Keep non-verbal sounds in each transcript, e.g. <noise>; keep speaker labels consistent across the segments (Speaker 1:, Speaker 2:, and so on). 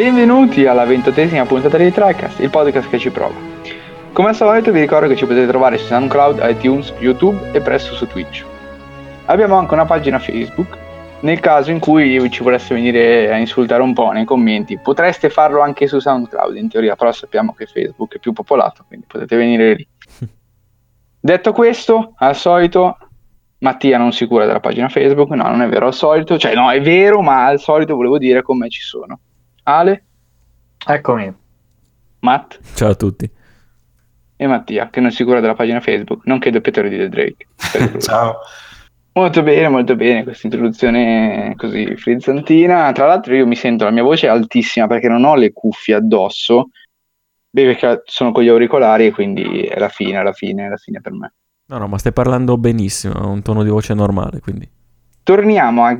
Speaker 1: Benvenuti alla ventottesima puntata di TriCast, il podcast che ci prova. Come al solito vi ricordo che ci potete trovare su SoundCloud, iTunes, YouTube e presto su Twitch. Abbiamo anche una pagina Facebook, nel caso in cui ci volesse venire a insultare un po' nei commenti. Potreste farlo anche su SoundCloud in teoria, però sappiamo che Facebook è più popolato, quindi potete venire lì. <laughs> Detto questo, al solito Mattia non si cura della pagina Facebook, no, non è vero al solito, cioè no, è vero, ma al solito volevo dire con me ci sono. Ale?
Speaker 2: Eccomi.
Speaker 1: Matt?
Speaker 3: Ciao a tutti.
Speaker 1: E Mattia, che non si cura della pagina Facebook, nonché doppiatore di The Drake. <laughs>
Speaker 2: Ciao.
Speaker 1: Molto bene, molto bene, questa introduzione così frizzantina. Tra l'altro io mi sento, la mia voce è altissima perché non ho le cuffie addosso, perché sono con gli auricolari e quindi è la fine, è la fine, è la fine per me.
Speaker 3: No, no, ma stai parlando benissimo, ha un tono di voce normale, quindi.
Speaker 1: Torniamo a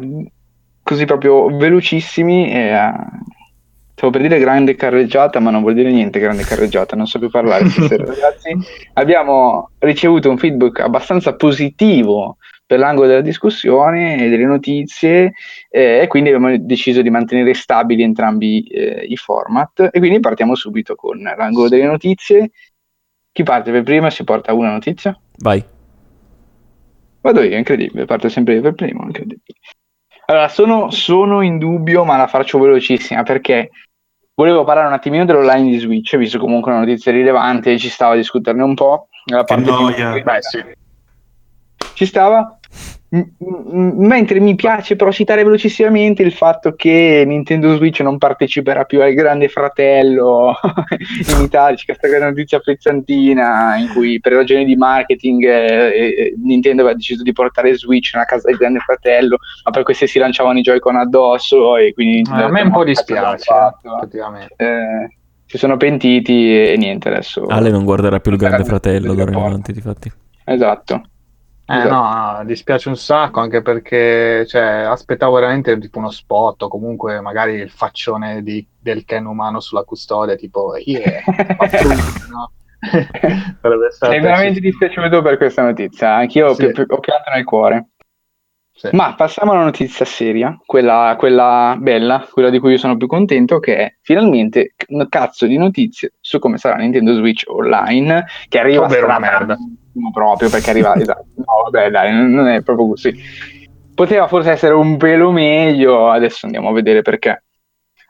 Speaker 1: così proprio velocissimi e a... Stavo per dire grande carreggiata, ma non vuol dire niente grande carreggiata, non so più parlare stasera, <laughs> ragazzi. Abbiamo ricevuto un feedback abbastanza positivo per l'angolo della discussione e delle notizie eh, e quindi abbiamo deciso di mantenere stabili entrambi eh, i format e quindi partiamo subito con l'angolo delle notizie. Chi parte per prima? Si porta una notizia?
Speaker 3: Vai.
Speaker 1: Vado io, incredibile, parto sempre io per primo, incredibile. Allora, sono, sono in dubbio, ma la faccio velocissima perché volevo parlare un attimino dell'online di Switch, visto comunque una notizia rilevante, ci stava a discuterne un po'.
Speaker 2: La parte che noia. Di... Beh, sì.
Speaker 1: Ci stava? Mentre mi piace però citare velocissimamente il fatto che Nintendo Switch non parteciperà più al Grande Fratello <laughs> in Italia, c'è questa grande notizia frizzantina in cui per ragioni di marketing eh, eh, Nintendo aveva deciso di portare Switch nella casa del Grande Fratello, ma poi questi si lanciavano i Joy-Con addosso e quindi
Speaker 2: a me un po' dispiace, effettivamente.
Speaker 1: Eh, si sono pentiti e niente adesso.
Speaker 3: Ale non guarderà più il Grande Fratello d'ora in avanti, difatti.
Speaker 1: Esatto.
Speaker 2: Eh, no, no, dispiace un sacco anche perché cioè, aspettavo veramente tipo uno spot o comunque magari il faccione di, del Ken umano sulla custodia, tipo yeah, <laughs> no?
Speaker 1: Sei veramente dispiaciuto per questa notizia, anch'io sì. ho, pi- ho pianto nel cuore. Sì. Ma passiamo alla notizia seria, quella, quella, bella, quella di cui io sono più contento, che è finalmente un cazzo di notizie su come sarà Nintendo Switch Online, che arriva
Speaker 2: a una merda
Speaker 1: proprio perché arriva <laughs> esatto. no vabbè dai non è proprio così poteva forse essere un pelo meglio adesso andiamo a vedere perché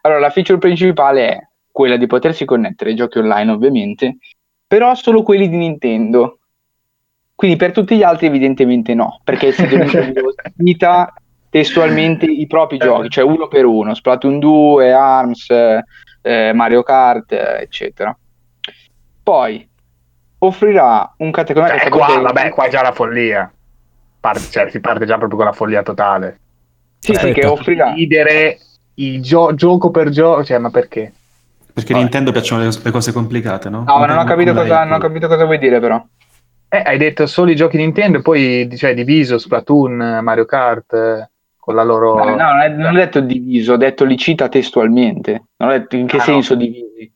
Speaker 1: allora la feature principale è quella di potersi connettere ai giochi online ovviamente però solo quelli di Nintendo quindi per tutti gli altri evidentemente no perché il sito Nintendo cita testualmente i propri giochi cioè uno per uno Splatoon 2, ARMS eh, Mario Kart eccetera poi offrirà un
Speaker 2: categoria. Cioè, qua, vabbè, qua è già la follia. Parte, cioè, si parte già proprio con la follia totale.
Speaker 1: Sì, sì, che offrirà.
Speaker 2: Dividere il gio- gioco per gioco, cioè, ma perché?
Speaker 4: Perché Vabbè. Nintendo piacciono le, le, cose complicate, no?
Speaker 1: No, ma non ho, capito cosa, non ho capito cosa vuoi dire, però.
Speaker 2: Eh, hai detto solo i giochi Nintendo e poi cioè, diviso Splatoon, Mario Kart con la loro.
Speaker 1: No, no non, ho detto diviso, ho detto li cita testualmente. Non ho detto in che ah, senso no. divisi.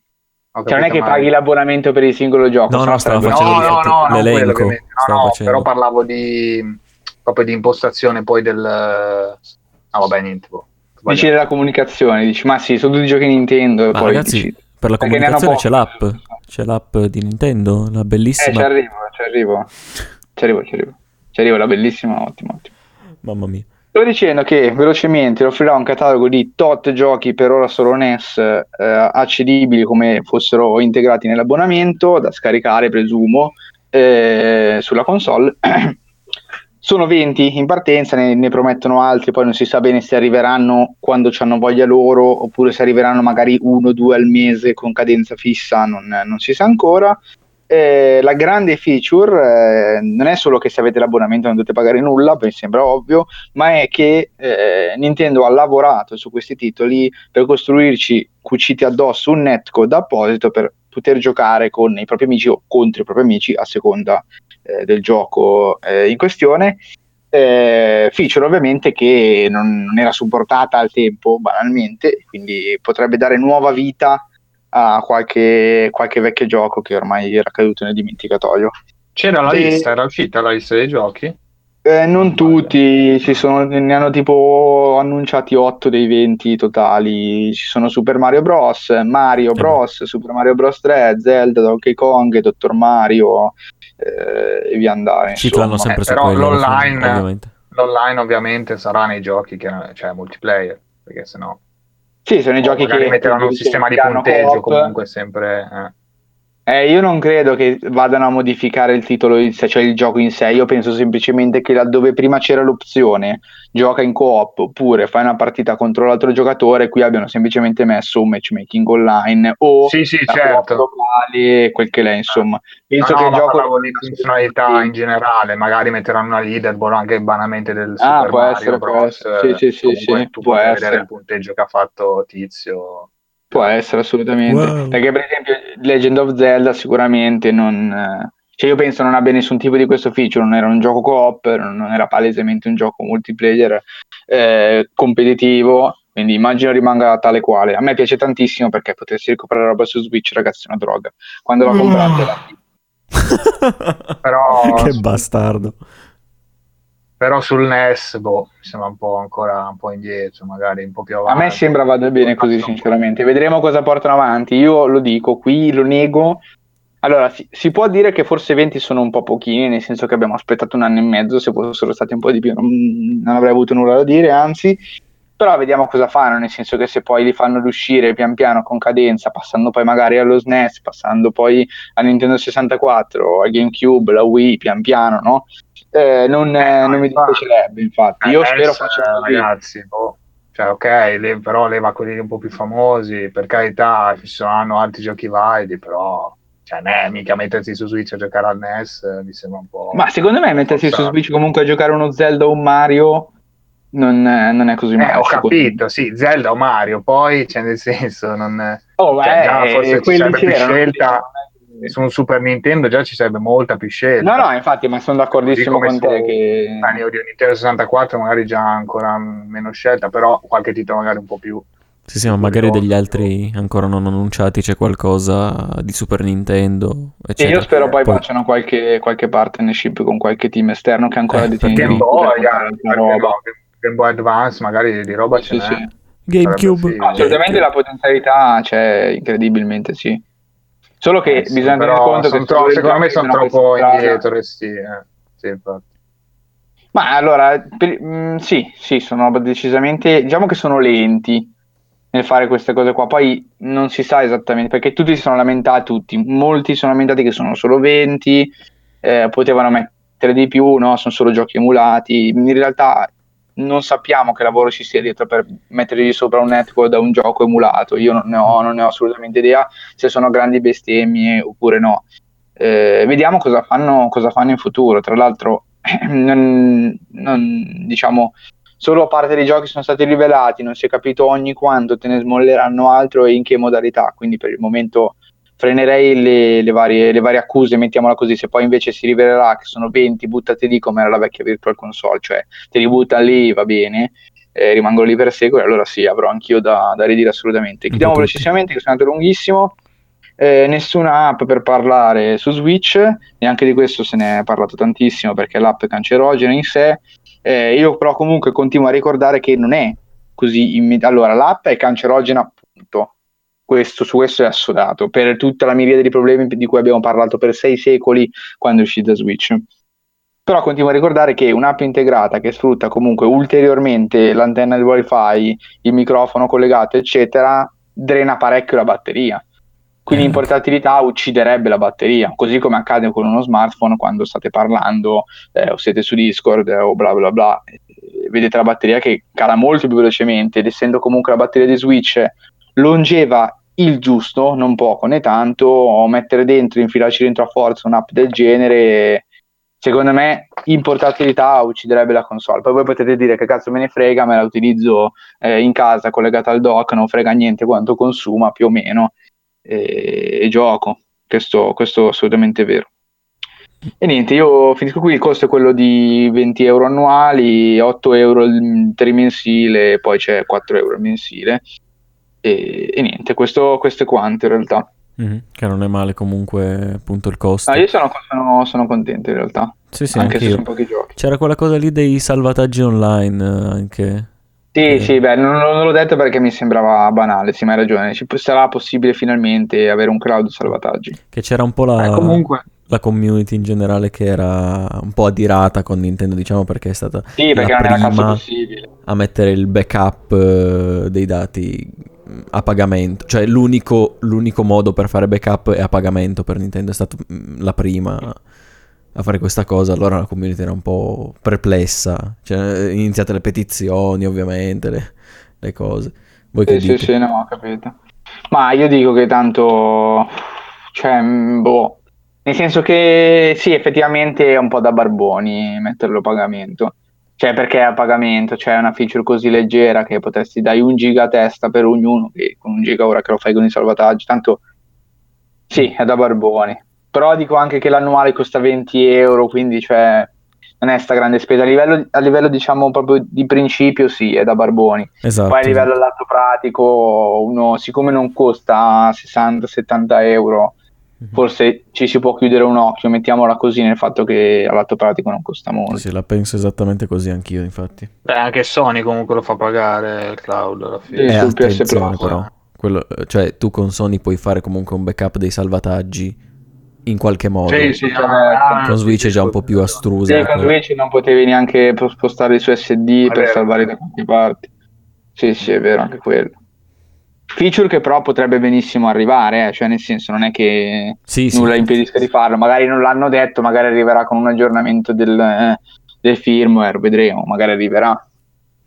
Speaker 1: Cioè, non è che male. paghi l'abbonamento per il singolo gioco.
Speaker 3: No, no, stavo facendo no, no, no, l'elenco.
Speaker 2: No, no, però parlavo di proprio di impostazione poi del... Ah, vabbè, niente. Boh.
Speaker 1: Dici della comunicazione, dici, ma sì, sono tutti giochi Nintendo.
Speaker 3: Ma ragazzi, dici, per la comunicazione c'è l'app. C'è l'app di Nintendo, la bellissima.
Speaker 1: Eh, ci arrivo, ci arrivo. Ci arrivo, ci arrivo. Ci arrivo, la bellissima, ottimo, ottimo.
Speaker 3: Mamma mia.
Speaker 1: Sto dicendo che velocemente offrirà un catalogo di tot giochi per ora solo NES eh, accedibili come fossero integrati nell'abbonamento, da scaricare presumo, eh, sulla console. <clears throat> Sono 20 in partenza, ne, ne, promettono altri, poi non si sa bene se arriveranno quando ci hanno voglia loro oppure se arriveranno magari uno o due al mese con cadenza fissa, non, non si sa ancora. Eh, la grande feature eh, non è solo che se avete l'abbonamento non dovete pagare nulla, mi sembra ovvio, ma è che eh, Nintendo ha lavorato su questi titoli per costruirci cuciti addosso un netcode apposito per poter giocare con i propri amici o contro i propri amici a seconda eh, del gioco eh, in questione. Eh, feature ovviamente che non, non era supportata al tempo banalmente, quindi potrebbe dare nuova vita a qualche, qualche vecchio gioco che ormai era caduto nel dimenticatoio.
Speaker 2: C'era la e... lista, era uscita la lista dei giochi?
Speaker 1: Eh, non tutti, ci sono, ne hanno tipo annunciati 8 dei 20 totali. Ci sono Super Mario Bros, Mario Bros, Super Mario Bros 3, Zelda, Donkey Kong, Dottor Mario eh, e via andare.
Speaker 3: Ciclano sempre
Speaker 2: Eh,
Speaker 3: su
Speaker 2: però
Speaker 3: quello,
Speaker 2: l'online-
Speaker 3: ovviamente.
Speaker 2: L'online ovviamente sarà nei giochi, che, cioè multiplayer, perché sennò
Speaker 1: Sì, sono i giochi che
Speaker 2: metteranno un sistema di punteggio comunque sempre... eh.
Speaker 1: Eh, io non credo che vadano a modificare il titolo in sé, cioè il gioco in sé. Io penso semplicemente che laddove prima c'era l'opzione gioca in co-op oppure fai una partita contro l'altro giocatore, qui abbiano semplicemente messo un matchmaking online o
Speaker 2: Sì, sì, certo.
Speaker 1: locale, quel che l'è, insomma. Penso
Speaker 2: No,
Speaker 1: che
Speaker 2: no,
Speaker 1: il
Speaker 2: ma
Speaker 1: gioco
Speaker 2: di funzionalità in generale, magari metteranno una leaderboard anche banalmente del
Speaker 1: Ah,
Speaker 2: Super
Speaker 1: può
Speaker 2: Mario
Speaker 1: essere, può
Speaker 2: Bros.
Speaker 1: essere. Sì, sì, sì, sì,
Speaker 2: tu
Speaker 1: può
Speaker 2: puoi vedere
Speaker 1: essere.
Speaker 2: il punteggio che ha fatto Tizio.
Speaker 1: Può essere assolutamente.
Speaker 3: Wow.
Speaker 1: Perché, per esempio, Legend of Zelda sicuramente non. Cioè, io penso non abbia nessun tipo di questo feature. Non era un gioco co-op, non era palesemente un gioco multiplayer eh, competitivo. Quindi immagino rimanga tale quale. A me piace tantissimo perché potersi recuperare roba su Switch, ragazzi, è una droga. Quando la comprate, la- <laughs>
Speaker 2: Però-
Speaker 3: che bastardo.
Speaker 2: Però sul NES, boh, mi sembra un po' ancora un po' indietro, magari un po' più
Speaker 1: A
Speaker 2: avanti.
Speaker 1: me sembra vada bene così, sinceramente. Vedremo cosa portano avanti. Io lo dico, qui lo nego. Allora, si, si può dire che forse 20 sono un po' pochini, nel senso che abbiamo aspettato un anno e mezzo, se fossero stati un po' di più non, non avrei avuto nulla da dire, anzi. Però vediamo cosa fanno, nel senso che se poi li fanno riuscire pian piano con cadenza, passando poi magari allo SNES, passando poi a Nintendo 64, a GameCube, la Wii, pian piano, no? Eh, non,
Speaker 2: Eh, no,
Speaker 1: non mi dispiacerebbe, infatti.
Speaker 2: Eh,
Speaker 1: Io spero facciano così.
Speaker 2: ragazzi, boh. Cioè, ok, le- però leva quelli un po' più famosi, per carità, ci saranno altri giochi validi, però cioè, ne, mica mettersi su Switch a giocare al NES eh, mi sembra un po'...
Speaker 1: Ma secondo me mettersi su
Speaker 2: forzato.
Speaker 1: Switch comunque a giocare uno Zelda o un Mario non, è- non è così male.
Speaker 2: Eh, ho capito, sì, Zelda o Mario, poi, cioè, nel senso, non...
Speaker 1: Oh,
Speaker 2: cioè,
Speaker 1: eh,
Speaker 2: già forse
Speaker 1: c'erano,
Speaker 2: scelta su un Super Nintendo già ci sarebbe molta più scelta.
Speaker 1: No, no, infatti, ma sono d'accordissimo con te che...
Speaker 2: eh, io di Nintendo 64 magari già ancora meno scelta, però qualche titolo magari un po' più...
Speaker 3: Sì, sì, ma magari degli altri ancora non annunciati, c'è qualcosa di Super Nintendo,
Speaker 1: E
Speaker 3: eccetera.
Speaker 1: io spero poi
Speaker 3: Poi-
Speaker 1: facciano qualche, qualche partnership con qualche team esterno che ancora
Speaker 3: Eh,
Speaker 1: detiene
Speaker 3: perché
Speaker 2: Game Boy, eh,
Speaker 1: roba.
Speaker 2: Game Boy Advance magari di roba
Speaker 1: Sì,
Speaker 2: ce
Speaker 1: sì,
Speaker 2: n'è.
Speaker 1: sì.
Speaker 3: GameCube.
Speaker 1: Assolutamente la potenzialità c'è, incredibilmente sì. Solo che
Speaker 2: Eh sì,
Speaker 1: bisogna tener
Speaker 2: però
Speaker 1: conto che
Speaker 2: son tro-
Speaker 1: se
Speaker 2: secondo me sono troppo indietro sti, eh. Sì, infatti.
Speaker 1: Ma allora, per- mm, sì, sì, sono decisamente, diciamo che sono lenti nel fare queste cose qua. Poi non si sa esattamente, perché tutti si sono lamentati, tutti, molti sono lamentati che sono solo 20, eh, potevano mettere di più, no? Sono solo giochi emulati. In realtà non sappiamo che lavoro ci sia dietro per mettergli sopra un network da un gioco emulato. Io non ne ho, non ne ho assolutamente idea se sono grandi bestemmie oppure no. Eh, vediamo cosa fanno, cosa fanno in futuro. Tra l'altro, <clears throat> non, non- diciamo, solo a parte dei giochi sono stati rivelati, non si è capito ogni quanto te ne smolleranno altro e in che modalità. Quindi per il momento frenerei le, le varie, le varie accuse, mettiamola così. Se poi invece si rivelerà che sono 20, buttati lì come era la vecchia Virtual Console, cioè te li butta lì, va bene. eh, rimangono lì per secoli, allora sì, avrò anch'io da, da ridire assolutamente. Chiudiamo velocissimamente, che sono andato lunghissimo. Eh, nessuna app per parlare su Switch, e anche di questo se ne è parlato tantissimo perché l'app è cancerogena in sé. Eh, io però comunque continuo a ricordare che non è così immediato. Allora, l'app è cancerogena, punto. Questo, su questo è assodato per tutta la miriade di problemi di cui abbiamo parlato per sei secoli quando è uscita Switch. Però continuo a ricordare che un'app integrata che sfrutta comunque ulteriormente l'antenna di wifi, il microfono collegato, eccetera, drena parecchio la batteria. Quindi in portatilità ucciderebbe la batteria, così come accade con uno smartphone quando state parlando eh, o siete su Discord eh, o bla bla bla. Eh, vedete la batteria che cala molto più velocemente ed essendo comunque la batteria di Switch longeva il giusto, non poco né tanto, o mettere dentro, infilarci dentro a forza un'app del genere, secondo me in portatilità ucciderebbe la console. Poi voi potete dire che cazzo me ne frega, me la utilizzo eh, in casa collegata al dock, non frega niente quanto consuma più o meno e, e gioco. Questo, questo è assolutamente vero. E niente, io finisco qui. Il costo è quello di 20 euro annuali, 8 euro il trimensile, e poi c'è 4 euro il mensile. E, e niente, questo, questo è quanto in realtà.
Speaker 3: Mhm, Che non è male comunque appunto il costo.
Speaker 1: No, io sono, sono- sono contento in realtà,
Speaker 3: Sì, sì,
Speaker 1: anche se sono pochi giochi.
Speaker 3: C'era quella cosa lì dei salvataggi online eh, anche.
Speaker 1: Sì, sì, beh, non, non l'ho detto perché mi sembrava banale, sì, ma hai ragione. Ci sarà possibile finalmente avere un cloud salvataggi.
Speaker 3: Che c'era un po' la,
Speaker 2: Eh, comunque,
Speaker 3: la community in generale che era un po' adirata con Nintendo, diciamo, perché è stata
Speaker 1: Sì, perché
Speaker 3: la
Speaker 1: non era cazzo
Speaker 3: prima
Speaker 1: possibile.
Speaker 3: a mettere il backup eh, dei dati a pagamento. Cioè l'unico, l'unico modo per fare backup è a pagamento per Nintendo, è stata mh, la prima a fare questa cosa, allora la community era un po' perplessa. Cioè, iniziate le petizioni, ovviamente, le, le cose. Voi che
Speaker 1: Sì,
Speaker 3: dite?
Speaker 1: sì, no, ho capito. Ma io dico che tanto, cioè, mh, boh, nel senso che sì, effettivamente è un po' da barboni metterlo a pagamento. Cioè, perché è a pagamento? C'è una feature così leggera che potresti dai un giga a testa per ognuno, che con un giga ora che lo fai con i salvataggi, tanto sì, è da barboni. Però dico anche che l'annuale costa 20 euro, quindi cioè, non è sta grande spesa. A livello, a livello, diciamo, proprio di principio, sì, è da barboni.
Speaker 3: Esatto.
Speaker 1: Poi a livello lato pratico, uno, siccome non costa 60-70 euro. Forse ci si può chiudere un occhio, mettiamola così, nel fatto che a lato pratico non costa molto.
Speaker 3: Sì, la penso esattamente così anch'io, infatti.
Speaker 2: beh, anche Sony comunque lo fa pagare il cloud alla fine.
Speaker 3: Eh,
Speaker 1: sul PS Plus.
Speaker 3: però, quello- cioè tu con Sony puoi fare comunque un backup dei salvataggi in qualche modo.
Speaker 2: Sì, sì,
Speaker 3: Con Switch è già un po' più astrusa.
Speaker 1: Sì, con
Speaker 3: ecco.
Speaker 1: Switch non potevi neanche spostare su SD per salvare da qualche parte. Sì, sì, è vero, anche quello. Feature che però potrebbe benissimo arrivare, eh, cioè nel senso non è che
Speaker 3: Sì, sì.
Speaker 1: nulla impedisca di farlo, magari non l'hanno detto, magari arriverà con un aggiornamento del, eh, del firmware, vedremo, magari arriverà,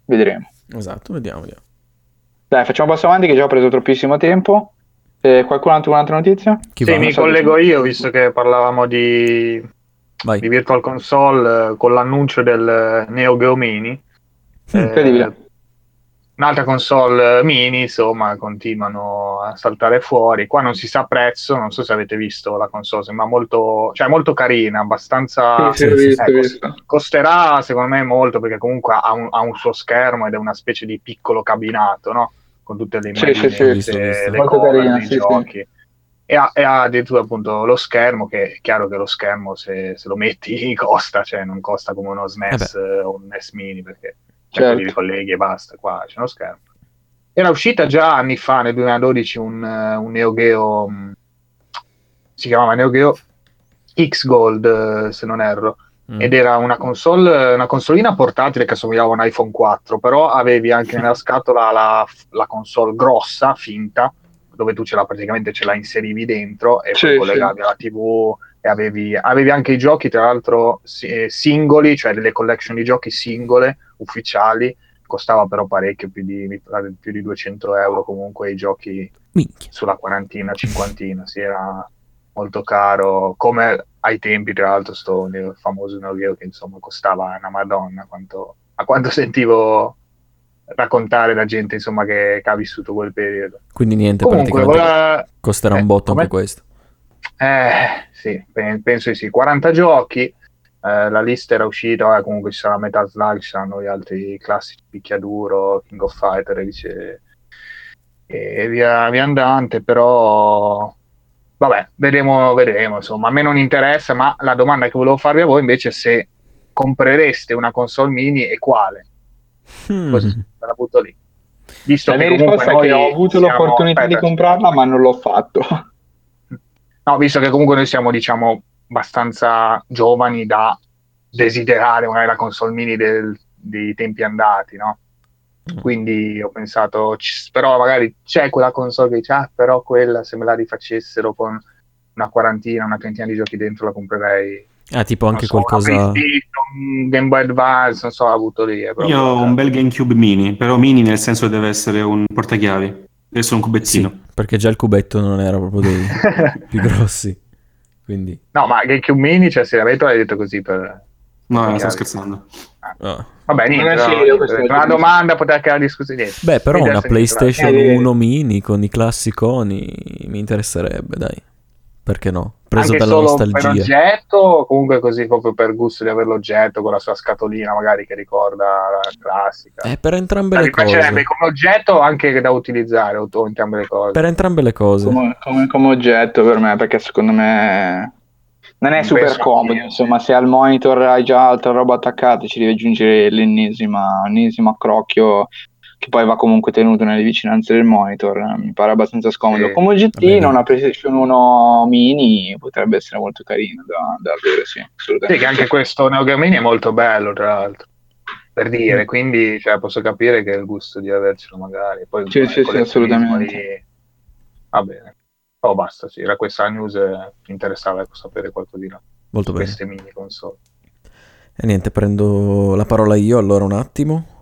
Speaker 1: vedremo.
Speaker 3: Esatto, vediamo, vediamo.
Speaker 1: Dai, facciamo un passo avanti che già ho preso troppissimo tempo. Eh, qualcun altro un'altra notizia?
Speaker 3: Chi
Speaker 2: Sì,
Speaker 3: va?
Speaker 2: mi
Speaker 1: so-
Speaker 2: collego io, visto che parlavamo di, di Virtual Console eh, con l'annuncio del Neo Geo Mini. Eh,
Speaker 1: Incredibile.
Speaker 2: Un'altra console mini, insomma, continuano a saltare fuori. Qua non si sa prezzo, non so se avete visto la console, sembra molto, cioè molto carina, abbastanza...
Speaker 1: Sì, sì,
Speaker 3: sì,
Speaker 1: visto,
Speaker 2: eh,
Speaker 1: ho
Speaker 2: cos-
Speaker 1: visto.
Speaker 2: costerà secondo me molto perché comunque ha un, ha un suo schermo ed è una specie di piccolo cabinato, no? Con tutte le
Speaker 1: Sì, sì, sì.
Speaker 2: immagini,
Speaker 3: Visto, visto.
Speaker 2: le
Speaker 1: Molto
Speaker 2: cover
Speaker 1: carina, sì, sì.
Speaker 2: giochi. E ha, e ha addirittura appunto lo schermo, che è chiaro che lo schermo se, se lo metti <laughs> costa, cioè non costa come uno SNES eh, o un NES Mini perché
Speaker 1: Certo.
Speaker 2: quelli li colleghi e basta, qua c'è uno schermo. Era uscita già anni fa, nel 2012, un, eh, un Neo Geo, mh, si chiamava Neo Geo X Gold, eh, se non erro,
Speaker 3: Mm.
Speaker 2: ed era una console, una consolina portatile che assomigliava a un iPhone 4, però avevi anche nella <laughs> scatola la, la console grossa, finta, dove tu ce la praticamente ce la inserivi dentro e
Speaker 1: Sì,
Speaker 2: poi
Speaker 1: sì.
Speaker 2: collegavi alla TV e avevi, avevi anche i giochi, tra l'altro, eh, singoli, cioè delle collection di giochi singole, ufficiali, costava però parecchio, più di, più di 200 euro comunque i giochi
Speaker 3: Minchia.
Speaker 2: sulla quarantina, cinquantina, si era molto caro, come ai tempi tra l'altro sto famoso Neo Geo che insomma costava una madonna, quanto, a quanto <laughs> sentivo raccontare da gente insomma che, che ha vissuto quel periodo.
Speaker 3: Quindi niente,
Speaker 2: Comunque, vola-
Speaker 3: costerà un
Speaker 2: eh,
Speaker 3: botto
Speaker 2: come?
Speaker 3: anche questo.
Speaker 2: Eh, sì, pe- penso di sì. 40 giochi, eh, la lista era uscita, eh, comunque ci sarà Metal Slug, ci saranno gli altri classici picchiaduro, King of Fighter e, dice- e via, via andante, però vabbè, vedremo, vedremo, insomma, a me non interessa, ma la domanda che volevo farvi a voi invece è se comprereste una console mini e quale?
Speaker 3: Hmm.
Speaker 2: Così, la butto lì. Visto
Speaker 1: La
Speaker 2: che
Speaker 1: mia
Speaker 2: comunque
Speaker 1: risposta è che
Speaker 2: noi
Speaker 1: ho avuto l'opportunità di
Speaker 2: aspetta,
Speaker 1: comprarla, ma non l'ho fatto.
Speaker 2: No, visto che comunque noi siamo, diciamo, abbastanza giovani da desiderare magari la console mini del- dei tempi andati, no?
Speaker 3: Mm.
Speaker 2: Quindi ho pensato, però magari c'è quella console che dice, ah, però quella se me la rifacessero con una quarantina, una trentina di giochi dentro la comprerei.
Speaker 3: Ah, tipo anche
Speaker 2: so,
Speaker 3: qualcosa...
Speaker 2: Un Game Boy Advance, non so, ha avuto lì. proprio-
Speaker 4: Io ho un bel GameCube mini, però mini nel senso che deve essere un portachiavi, deve essere un cubettino.
Speaker 3: Sì, perché già il cubetto non era proprio dei <laughs> più grossi. Quindi...
Speaker 2: no, ma GameCube Mini, cioè, seriamente l'hai detto così per...
Speaker 4: No,
Speaker 2: Portachiavi.
Speaker 4: sto scherzando.
Speaker 3: ah.
Speaker 2: Vabbè, niente,
Speaker 1: è
Speaker 2: no,
Speaker 1: serio
Speaker 2: niente,
Speaker 1: questo
Speaker 2: una domanda poteva creare discussione.
Speaker 3: Beh, però una PlayStation
Speaker 1: Eh,
Speaker 3: 1 mini con i classiconi mi interesserebbe, dai. Perché no? Preso
Speaker 2: Anche
Speaker 3: dalla
Speaker 2: solo per
Speaker 3: nostalgia.
Speaker 2: oggetto, o comunque così proprio per gusto di avere l'oggetto con la sua scatolina, magari che ricorda la classica.
Speaker 3: È per entrambe
Speaker 2: Cioè,
Speaker 3: le
Speaker 2: mi piacerebbe
Speaker 3: cose.
Speaker 2: come oggetto anche da utilizzare, o, entrambe le cose.
Speaker 3: Per entrambe le cose.
Speaker 1: come, come- come oggetto per me, perché secondo me non è super
Speaker 2: penso
Speaker 1: comodo. Insomma, se al monitor hai già altra roba attaccata, ci devi aggiungere l'ennesima, l'ennesimo accrocchio che poi va comunque tenuto nelle vicinanze del monitor. eh, Mi pare abbastanza scomodo.
Speaker 2: Sì.
Speaker 1: Come oggettino, una PlayStation 1 mini potrebbe essere molto carino da, da avere, sì,
Speaker 2: Sì,
Speaker 1: assolutamente.
Speaker 2: che anche questo Neo Geo Mini è molto bello, tra l'altro. Per
Speaker 1: Mm.
Speaker 2: dire, quindi cioè, posso capire che è il gusto di avercelo magari. Poi
Speaker 1: Sì, sì, sì, assolutamente.
Speaker 2: lì- Va bene. Oh, basta, sì, era questa la news, eh, mi interessava ecco, sapere qualcosina
Speaker 3: Molto bene.
Speaker 2: queste mini console.
Speaker 3: E niente, prendo la parola io allora un attimo.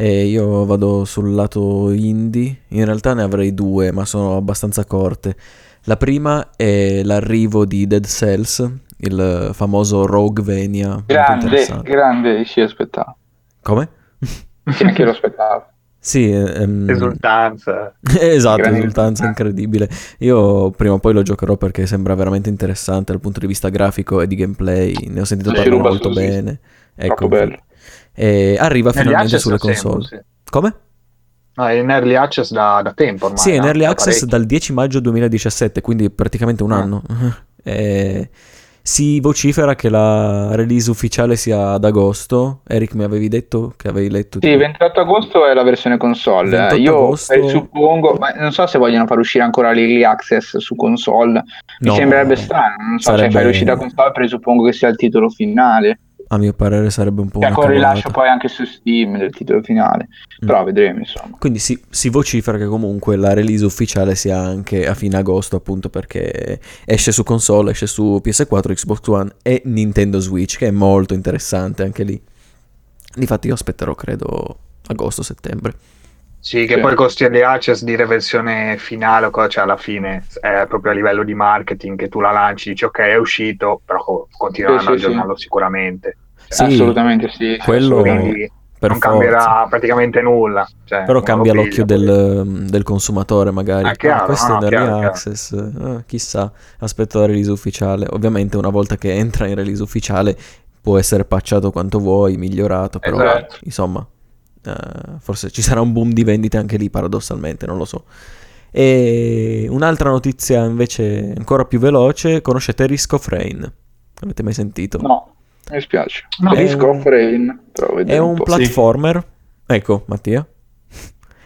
Speaker 3: E io vado sul lato indie. In realtà ne avrei due, ma sono abbastanza corte. La prima è l'arrivo di Dead Cells, il famoso Roguevania. molto
Speaker 1: Grande, grande, sì, aspettavo.
Speaker 3: Come?
Speaker 1: Sì, anche lo aspettavo. <laughs>
Speaker 3: Sì, ehm,
Speaker 2: Esultanza. <laughs>
Speaker 3: esatto,
Speaker 1: Grande.
Speaker 3: esultanza incredibile. Io prima o poi lo giocherò perché sembra veramente interessante dal punto di vista grafico e di gameplay. Ne ho sentito parlare molto bene. Ecco,
Speaker 1: Troppo bello.
Speaker 3: E arriva
Speaker 2: Early
Speaker 3: finalmente sulle
Speaker 2: da sempre,
Speaker 3: console.
Speaker 2: sì.
Speaker 3: Come?
Speaker 2: No, è in early access da, da tempo ormai.
Speaker 3: Sì, è in early
Speaker 2: Da
Speaker 3: access
Speaker 2: parecchio.
Speaker 3: dal 10 maggio 2017, quindi praticamente un
Speaker 2: Ah.
Speaker 3: anno. E si vocifera che la release ufficiale sia ad agosto. Eric, mi avevi detto che avevi letto.
Speaker 1: Sì,
Speaker 3: tipo-
Speaker 1: 28 agosto è la versione console.
Speaker 3: 28
Speaker 1: Io
Speaker 3: agosto-
Speaker 1: suppongo, ma non so se vogliono far uscire ancora l'early access su console. Mi
Speaker 3: No,
Speaker 1: sembrerebbe strano, non so,
Speaker 3: sarebbe-
Speaker 1: cioè fai l'uscita console, presuppongo che sia il titolo finale.
Speaker 3: A mio parere sarebbe un po' una
Speaker 1: con rilascio poi anche su Steam del titolo finale.
Speaker 3: Mm.
Speaker 1: Però vedremo, insomma.
Speaker 3: Quindi si, si vocifera che comunque la release ufficiale sia anche a fine agosto, appunto perché esce su console, esce su PS4, Xbox One e Nintendo Switch, che è molto interessante anche lì. Difatti io aspetterò, credo, agosto-settembre.
Speaker 2: Sì, che
Speaker 1: Sì.
Speaker 2: poi costi early access dire versione finale o cosa, cioè alla fine è proprio a livello di marketing che tu la lanci, dici ok è uscito, però co- continueranno
Speaker 1: Sì,
Speaker 2: a
Speaker 1: sì, sì.
Speaker 2: aggiornarlo sicuramente.
Speaker 3: Sì,
Speaker 1: assolutamente sì.
Speaker 3: quello-.
Speaker 2: Quindi
Speaker 3: Per
Speaker 2: non
Speaker 3: forza.
Speaker 2: cambierà praticamente nulla. cioè,
Speaker 3: Però cambia
Speaker 2: lo
Speaker 3: l'occhio del, del consumatore, magari.
Speaker 2: Ah, chiaro,
Speaker 3: Ah, questo
Speaker 2: no,
Speaker 3: è early
Speaker 2: chiaro, chiaro.
Speaker 3: access. ah, chissà, aspetto la release ufficiale. Ovviamente, una volta che entra in release ufficiale, può essere patchato quanto vuoi, migliorato. Però,
Speaker 2: Esatto.
Speaker 3: insomma, eh, forse ci sarà un boom di vendite anche lì, paradossalmente, non lo so. E un'altra notizia invece ancora più veloce: conoscete Risk of Rain? Avete mai sentito?
Speaker 1: No, mi spiace.
Speaker 2: No.
Speaker 1: Risk
Speaker 3: È un-
Speaker 1: of Rain,
Speaker 3: È un
Speaker 1: po'.
Speaker 3: platformer. Ecco, Mattia.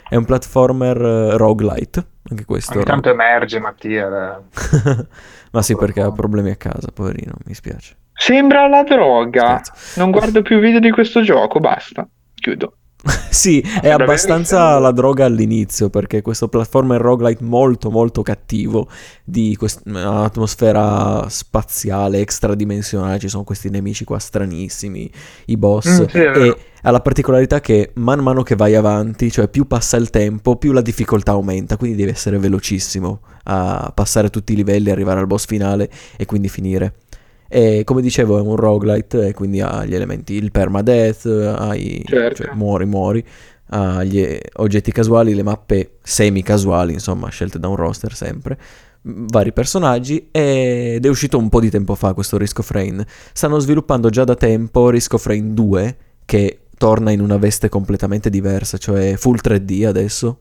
Speaker 3: È un platformer eh, roguelite. Anche questo.
Speaker 2: Ogni tanto emerge Mattia. eh. <laughs>
Speaker 3: Ma sì, perché ha problemi a casa, poverino, mi spiace.
Speaker 1: Sembra la droga.
Speaker 3: Scherzo.
Speaker 1: Non guardo più video di questo gioco, basta. Chiudo. <laughs>
Speaker 3: sì, è abbastanza la droga all'inizio, perché questo platformer roguelite molto molto cattivo, di quest- un'atmosfera spaziale, extradimensionale, ci sono questi nemici qua stranissimi, i boss,
Speaker 2: Mm, sì,
Speaker 3: e ha la particolarità che man mano che vai avanti, cioè più passa il tempo, più la difficoltà aumenta, quindi devi essere velocissimo a passare tutti i livelli, arrivare al boss finale e quindi finire. E come dicevo è un roguelite e quindi ha gli elementi, il permadeath, hai,
Speaker 1: Certo.
Speaker 3: cioè muori muori, ha gli oggetti casuali, le mappe semi casuali, insomma scelte da un roster sempre, vari personaggi ed è uscito un po' di tempo fa questo Risk of Rain. Stanno sviluppando già da tempo Risk of Rain 2 che torna in una veste completamente diversa, cioè full 3D adesso.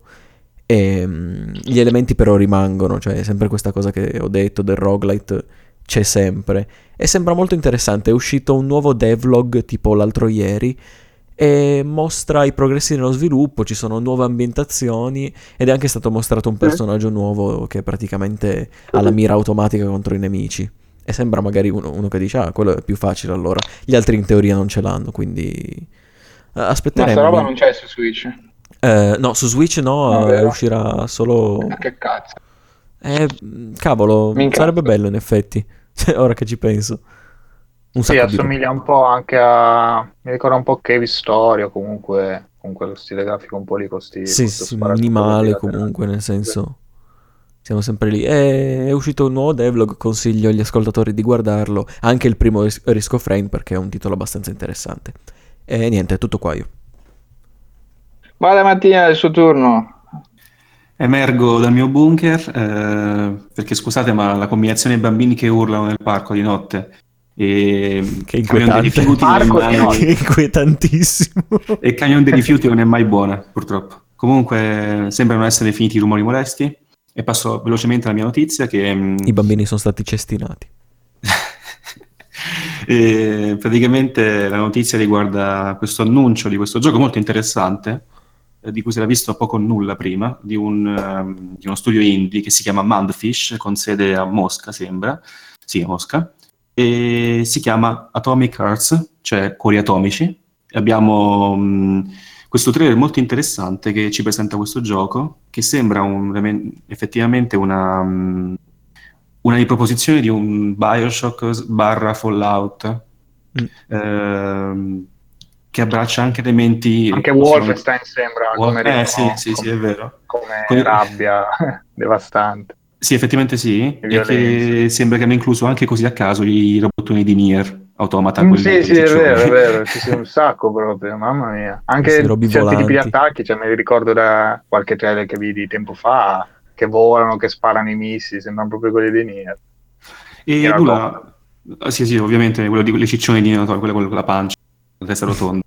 Speaker 3: E gli elementi però rimangono, cioè è sempre questa cosa che ho detto del roguelite c'è sempre. E sembra molto interessante, è uscito un nuovo devlog tipo l'altro ieri e mostra i progressi nello sviluppo, ci sono nuove ambientazioni ed è anche stato mostrato un personaggio nuovo che praticamente ha la mira automatica contro i nemici. E sembra magari uno, uno che dice, ah, quello è più facile allora. Gli altri in teoria non ce l'hanno, quindi... eh,
Speaker 1: Ma
Speaker 3: Aspetteremo.
Speaker 1: sta roba non c'è su Switch.
Speaker 3: Eh, no, su Switch no,
Speaker 1: No,
Speaker 3: eh,
Speaker 1: vero?
Speaker 3: uscirà solo...
Speaker 1: Ma che cazzo.
Speaker 3: Eh, cavolo,
Speaker 1: Mi incazzo.
Speaker 3: sarebbe bello in effetti. <laughs> Cioè, ora che ci penso. Un
Speaker 2: Sì, assomiglia un po' anche a. Mi ricorda un po' Cave Story o comunque, comunque lo stile grafico un po' lì con sti-
Speaker 3: Sì,
Speaker 2: con
Speaker 3: sì, minimale comunque, nel senso... Siamo sempre lì. E è uscito un nuovo devlog, consiglio agli ascoltatori di guardarlo. Anche il primo Ris- Risk of Rain perché è un titolo abbastanza interessante. E niente, è tutto qua io.
Speaker 1: Vada Mattia, è il suo turno.
Speaker 4: Emergo dal mio bunker eh, perché scusate, ma la combinazione bambini che urlano nel parco di notte e
Speaker 3: Che
Speaker 4: camion dei
Speaker 3: inquietante.
Speaker 4: rifiuti non è
Speaker 2: Parco di
Speaker 4: mai-
Speaker 3: Che inquietantissimo.
Speaker 4: e il camion dei rifiuti non è mai buona, purtroppo. Comunque sembrano essere finiti i rumori molesti e passo velocemente alla mia notizia che mm,
Speaker 3: I bambini sono stati cestinati. <laughs>
Speaker 4: E praticamente la notizia riguarda questo annuncio di questo gioco molto interessante, di cui si era visto poco o nulla prima, di, un, ehm, di uno studio indie che si chiama Mundfish, con sede a Mosca, sembra, sì, a Mosca, e si chiama Atomic Hearts, cioè cuori atomici. Abbiamo mh, questo trailer molto interessante che ci presenta questo gioco, che sembra un- effettivamente una... mh, una riproposizione di un Bioshock barra Fallout
Speaker 3: Mm.
Speaker 4: ehm, che abbraccia anche elementi
Speaker 2: Anche Wolfenstein sembra come
Speaker 4: eh
Speaker 2: ritmo,
Speaker 4: sì sì sì
Speaker 2: come-
Speaker 4: è vero
Speaker 2: come
Speaker 4: Come-
Speaker 2: rabbia <laughs> devastante.
Speaker 4: sì effettivamente sì e che sembra che hanno incluso anche così a caso i robottoni di Nier Automata
Speaker 2: Mm, sì, sì, è vero, è vero, <laughs> ci sono un sacco proprio, mamma mia. Anche certi tipi di
Speaker 3: volanti.
Speaker 2: attacchi, cioè me li ricordo da qualche trailer che vidi tempo fa, che volano, che sparano i missili, sembrano proprio quelli di Nier.
Speaker 4: e nulla ah, sì sì ovviamente quello di quelle ciccioni di Nier, quello con la pancia la testa rotonda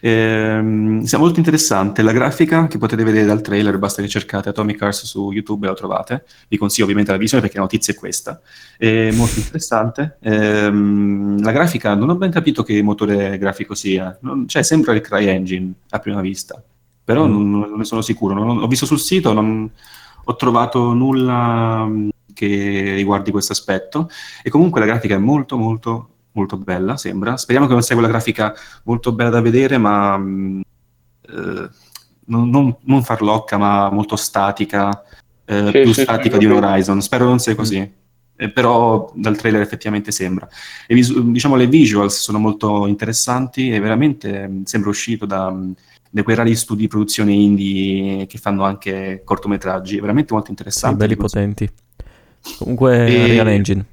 Speaker 4: Ehm, sembra molto interessante la grafica che potete vedere dal trailer, basta che cercate Atomic Hearts su YouTube e la trovate. Vi consiglio ovviamente la visione perché la notizia è questa. È molto interessante. Ehm, la grafica, non ho ben capito che motore grafico sia, Non- cioè sembra il CryEngine a prima vista, però
Speaker 3: Mm.
Speaker 4: non, non ne sono sicuro. Non- ho visto sul sito, non ho trovato nulla mh, che riguardi questo aspetto e comunque la grafica è molto molto molto bella, sembra. Speriamo che non sia quella grafica molto bella da vedere, ma mh, eh, non, non- non farlocca, ma molto statica, eh,
Speaker 1: Sì,
Speaker 4: più
Speaker 1: sì,
Speaker 4: statica
Speaker 1: sì,
Speaker 4: di un. Horizon. Spero non sia così. Eh, però dal trailer effettivamente sembra. E visu- diciamo le visuals sono molto interessanti e veramente mh, sembra uscito da, mh, da quei rari studi di produzione indie che fanno anche cortometraggi, veramente molto
Speaker 3: Sì,
Speaker 4: interessanti.
Speaker 3: belli potenti. Comunque
Speaker 4: E-
Speaker 3: Unreal Engine.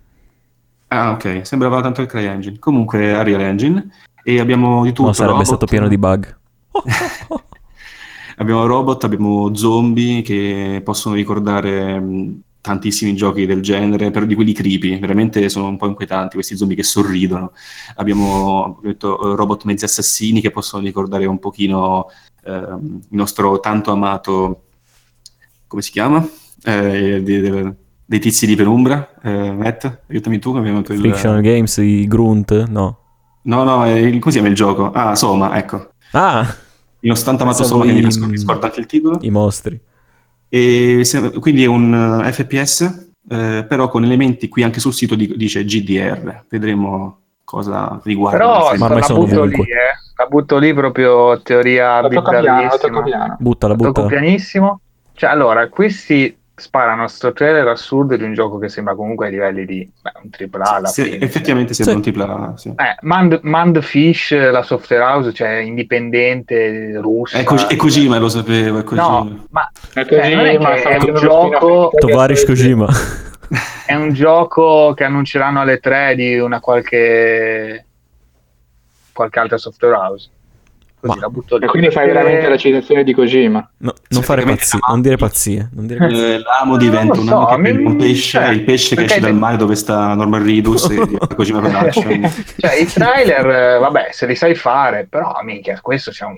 Speaker 4: Ah, ok, sembrava tanto il CryEngine. Comunque Unreal Engine e abbiamo di tutto.
Speaker 3: No, sarebbe
Speaker 4: robot.
Speaker 3: stato pieno di bug. <laughs>
Speaker 4: Abbiamo robot, abbiamo zombie che possono ricordare mh, tantissimi giochi del genere, però di quelli creepy, veramente sono un po' inquietanti questi zombie che sorridono. Abbiamo detto, eh, robot mezzi assassini che possono ricordare un pochino ehm, il nostro tanto amato, come si chiama? Eh, di- del- dei tizi di penombra. Eh, Matt, aiutami tu. che abbiamo il-
Speaker 3: Frictional Games, i Grunt, no.
Speaker 4: No, no, è il- come si chiama il gioco? Ah, Soma, ecco.
Speaker 3: Ah,
Speaker 4: Il nostro tanto amato Soma che mi
Speaker 3: i-
Speaker 4: nascondo- mi scorda anche il titolo.
Speaker 3: i mostri.
Speaker 4: E se- quindi è un eh, FPS, eh, però con elementi qui anche sul sito di- dice GDR. Vedremo cosa riguarda.
Speaker 2: Però
Speaker 3: Ma
Speaker 2: la butto lì, eh. La butto lì proprio teoria bizzarrissima.
Speaker 3: Buttala,
Speaker 2: tocco
Speaker 3: buttala.
Speaker 2: pianissimo. Cioè, allora, questi sparano sto trailer assurdo di un gioco che sembra comunque ai livelli di beh, un tripla alla
Speaker 4: Sì,
Speaker 2: fine.
Speaker 4: effettivamente sembra
Speaker 3: Sì.
Speaker 4: un tripla. Sì.
Speaker 2: Eh, Mand, Mandfish, la software house, cioè indipendente, russa.
Speaker 4: È, Ko- è Kojima, lo sapevo. È Kojima.
Speaker 2: No, ma
Speaker 1: È
Speaker 2: Cioè,
Speaker 1: così,
Speaker 2: non è
Speaker 1: ma
Speaker 2: è un gioco-
Speaker 3: Tovarish. Kojima. <laughs>
Speaker 2: è un gioco che annunceranno alle 3 di una qualche qualche altra software house. Così
Speaker 3: Ma-
Speaker 2: la butto lì.
Speaker 1: E quindi fai veramente la citazione di Kojima.
Speaker 3: No, non fare pazzie, non dire pazzie. Non dire pazzie.
Speaker 4: Eh, l'amo diventa un
Speaker 2: so,
Speaker 4: amo che
Speaker 2: mi-
Speaker 4: prende un pesce,
Speaker 2: cioè,
Speaker 4: il pesce che esce dal mare dove sta Norman Reedus e <laughs> Kojima Production. <laughs>
Speaker 2: Cioè, i trailer, eh, vabbè, se li sai fare, però minchia, questo c'è un...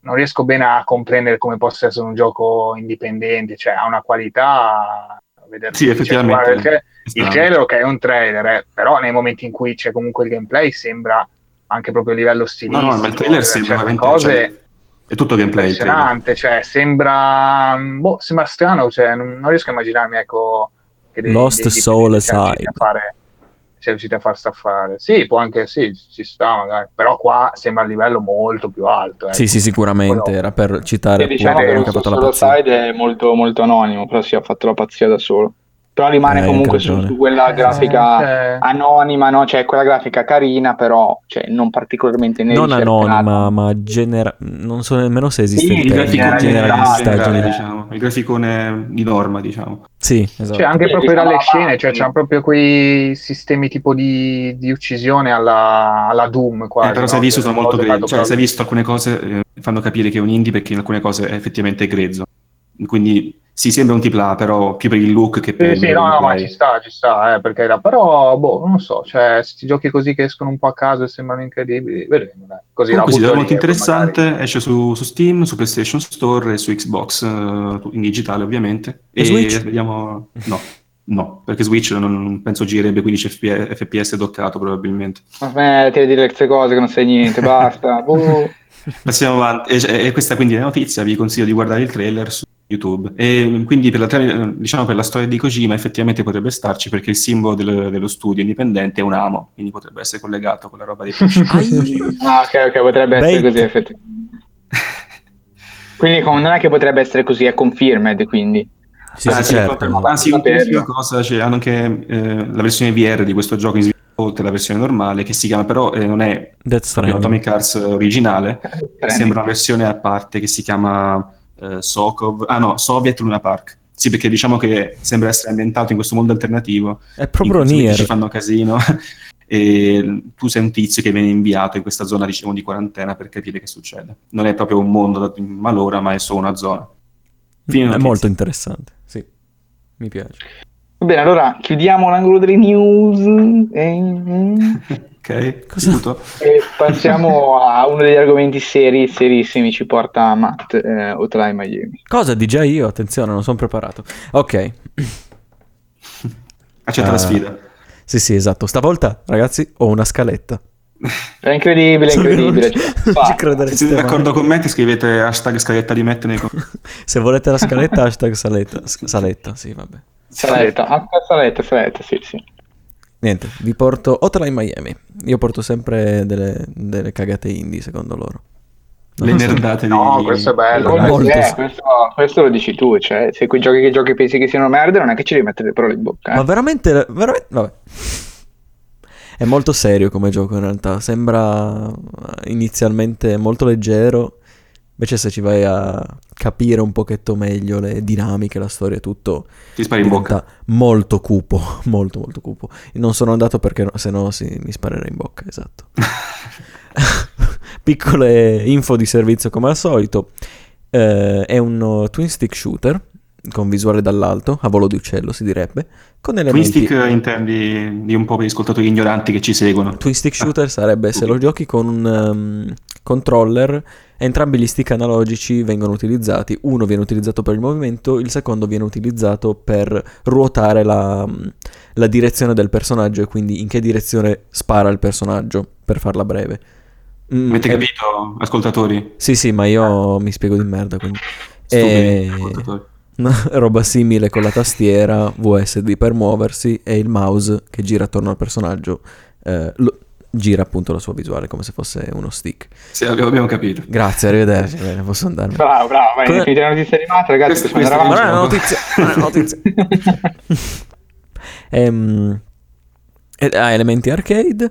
Speaker 2: non riesco bene a comprendere come possa essere un gioco indipendente, cioè ha una qualità a vederlo
Speaker 4: Sì,
Speaker 2: cioè,
Speaker 4: effettivamente.
Speaker 2: il, tra- il trailer ok è un trailer, eh, però nei momenti in cui c'è comunque il gameplay sembra anche proprio a livello
Speaker 4: No,
Speaker 2: stilistico,
Speaker 4: no, ma il trailer
Speaker 2: eh,
Speaker 4: sembra veramente.
Speaker 2: cose
Speaker 4: cioè, è tutto gameplay.
Speaker 2: impressionante, cioè sembra boh, sembra strano, cioè, non, non riesco a immaginarmi ecco che dei-
Speaker 3: Lost
Speaker 2: dei
Speaker 3: Soul
Speaker 2: siano
Speaker 3: Aside.
Speaker 2: riusciti a fare far staffare. Sì, può anche sì, ci sta magari, però qua sembra a livello molto più alto. ecco.
Speaker 3: Sì, sì, sicuramente.
Speaker 2: Quello-
Speaker 3: Era per citare
Speaker 1: diciamo che
Speaker 3: quello
Speaker 1: lo
Speaker 3: che ha fatto la
Speaker 1: solo
Speaker 3: pazzia.
Speaker 1: side è molto, molto anonimo, però si è fatto la pazzia da solo. Però rimane
Speaker 3: Eh,
Speaker 1: comunque su, su quella grafica
Speaker 2: Eh, cioè,
Speaker 1: anonima, no? Cioè quella grafica carina, però cioè, non particolarmente ne
Speaker 3: Non anonima, ma genera... Non so nemmeno se esiste
Speaker 1: Sì,
Speaker 3: il
Speaker 4: graficone
Speaker 1: generalista,
Speaker 4: generale,
Speaker 3: gener-
Speaker 4: diciamo. Il graficone di norma, diciamo.
Speaker 3: Sì, esatto.
Speaker 2: cioè, anche
Speaker 1: Sì,
Speaker 2: proprio
Speaker 1: diciamo
Speaker 2: dalle scene,
Speaker 1: avanti.
Speaker 2: cioè c'hanno proprio quei sistemi tipo di, di uccisione alla, alla Doom quasi.
Speaker 4: Eh, però se
Speaker 2: no?
Speaker 4: hai visto
Speaker 2: Che
Speaker 4: sono molto grezzo. Cioè, se hai visto alcune cose, eh, fanno capire che è un indie perché in alcune cose è effettivamente grezzo. Quindi Sì, sembra un tripla, però più per il look che per
Speaker 2: Sì,
Speaker 4: il
Speaker 2: sì, no, no, ma ci sta, ci sta, eh, perché era, però, boh, non so, cioè, questi giochi così che escono un po' a caso e sembrano incredibili, vedremo, dai, così la
Speaker 4: Comunque sì, è
Speaker 2: lì
Speaker 4: molto
Speaker 2: e
Speaker 4: interessante,
Speaker 2: magari-
Speaker 4: esce su, su Steam, su PlayStation Store e su Xbox, eh, in digitale ovviamente.
Speaker 3: E Switch?
Speaker 4: vediamo... No, <laughs> no, perché Switch non, non penso girerebbe 15 FPS, FPS doccato probabilmente.
Speaker 1: Smetti di dire queste cose che non sai niente, basta. <laughs> Boh.
Speaker 4: Passiamo avanti. E, e questa quindi è la notizia, vi consiglio di guardare il trailer su YouTube. E quindi per la, diciamo per la storia di Kojima effettivamente potrebbe starci perché il simbolo del- dello studio indipendente è un amo, quindi potrebbe essere collegato con la roba di <laughs>
Speaker 3: Ai.
Speaker 1: Ah, ok, ok, potrebbe essere
Speaker 3: Bait.
Speaker 1: così, effettivamente. Quindi non è che potrebbe essere così, è confirmed, quindi.
Speaker 3: Sì,
Speaker 4: Ah,
Speaker 3: sì, certo.
Speaker 4: Anzi, un'ultima cosa, c'è hanno anche eh, la versione VR di questo gioco in sviluppo, oltre alla versione normale, che si chiama però, eh, non è. Atomic Hearts originale, sembra una versione a parte che si chiama eh, Sokov, ah no, Soviet Luna Park. Sì, perché diciamo che sembra essere ambientato in questo mondo alternativo,
Speaker 3: È proprio Nier.
Speaker 4: ci fanno casino, <laughs> e tu sei un tizio che viene inviato in questa zona, diciamo, di quarantena per capire che succede. Non è proprio un mondo da- in malora, ma è solo una zona. Fine
Speaker 3: È
Speaker 4: notizia.
Speaker 3: molto interessante. Sì, mi piace.
Speaker 1: Va bene, allora chiudiamo l'angolo delle news <laughs> e,
Speaker 4: Ok,
Speaker 3: Cosa-
Speaker 1: e passiamo a uno degli argomenti seri, serissimi, ci porta Matt, eh, Hotline Miami.
Speaker 3: Cosa di già io? Attenzione, non sono preparato. Ok. <clears throat>
Speaker 4: Accetta
Speaker 3: Ah.
Speaker 4: la sfida.
Speaker 3: Sì, sì, esatto. Stavolta, ragazzi, ho una scaletta.
Speaker 1: È incredibile, è incredibile. ce l'ha
Speaker 3: non ci
Speaker 1: fatta.
Speaker 4: Se siete d'accordo con me, che scrivete hashtag scaletta di Mette nei commenti. <laughs>
Speaker 3: Se volete la scaletta, hashtag saletta. Saletta, sì, vabbè.
Speaker 1: Saletta, saletta, saletta, sì, sì.
Speaker 3: Niente, vi porto Hotline Miami. Io porto sempre delle, delle cagate indie, secondo loro.
Speaker 4: Le
Speaker 3: Non
Speaker 4: nerdate di...
Speaker 2: No, questo è bello.
Speaker 1: È,
Speaker 3: sì.
Speaker 1: questo, questo lo dici tu, cioè, se quei giochi che giochi pensi che siano merda, non è che ci devi mettere le parole in bocca. eh.
Speaker 3: Ma veramente, veramente, vabbè. È molto serio come gioco in realtà. Sembra eh, inizialmente molto leggero. Invece se ci vai a capire un pochetto meglio le dinamiche, la storia e tutto,
Speaker 4: Ti spari in bocca.
Speaker 3: molto cupo, <laughs> molto molto cupo. Non sono andato perché no- se no si- mi sparerei in bocca, esatto. <laughs> Piccole info di servizio come al solito. Eh, è un uh, twin stick shooter con visuale dall'alto, a volo di uccello si direbbe, con
Speaker 4: Twin
Speaker 3: elementi...
Speaker 4: stick eh, intendi di un po' per gli ascoltatori ignoranti che ci seguono.
Speaker 3: Twin stick shooter sarebbe <laughs> se lo giochi con un um, controller, entrambi gli stick analogici vengono utilizzati, uno viene utilizzato per il movimento, il secondo viene utilizzato per ruotare la, um, la direzione del personaggio e quindi in che direzione spara il personaggio, per farla breve. Mm,
Speaker 4: Avete
Speaker 3: è-
Speaker 4: capito, ascoltatori?
Speaker 3: Sì, sì, ma io mi spiego di merda, quindi...
Speaker 4: Stupidi
Speaker 3: E- una <laughs> roba simile con la tastiera VSD per muoversi e il mouse che gira attorno al personaggio eh, lo- gira appunto la sua visuale come se fosse uno stick.
Speaker 4: Sì, abbiamo abbiamo capito.
Speaker 3: Grazie, arrivederci, bene, posso andarmene.
Speaker 1: Bravo, bravo, vai,
Speaker 3: Come-
Speaker 1: finita la notizia animata, ragazzi,
Speaker 4: Questo-
Speaker 1: andare
Speaker 3: Ma non è una notizia, non è una notizia. <laughs> Ehm, ed ha elementi arcade.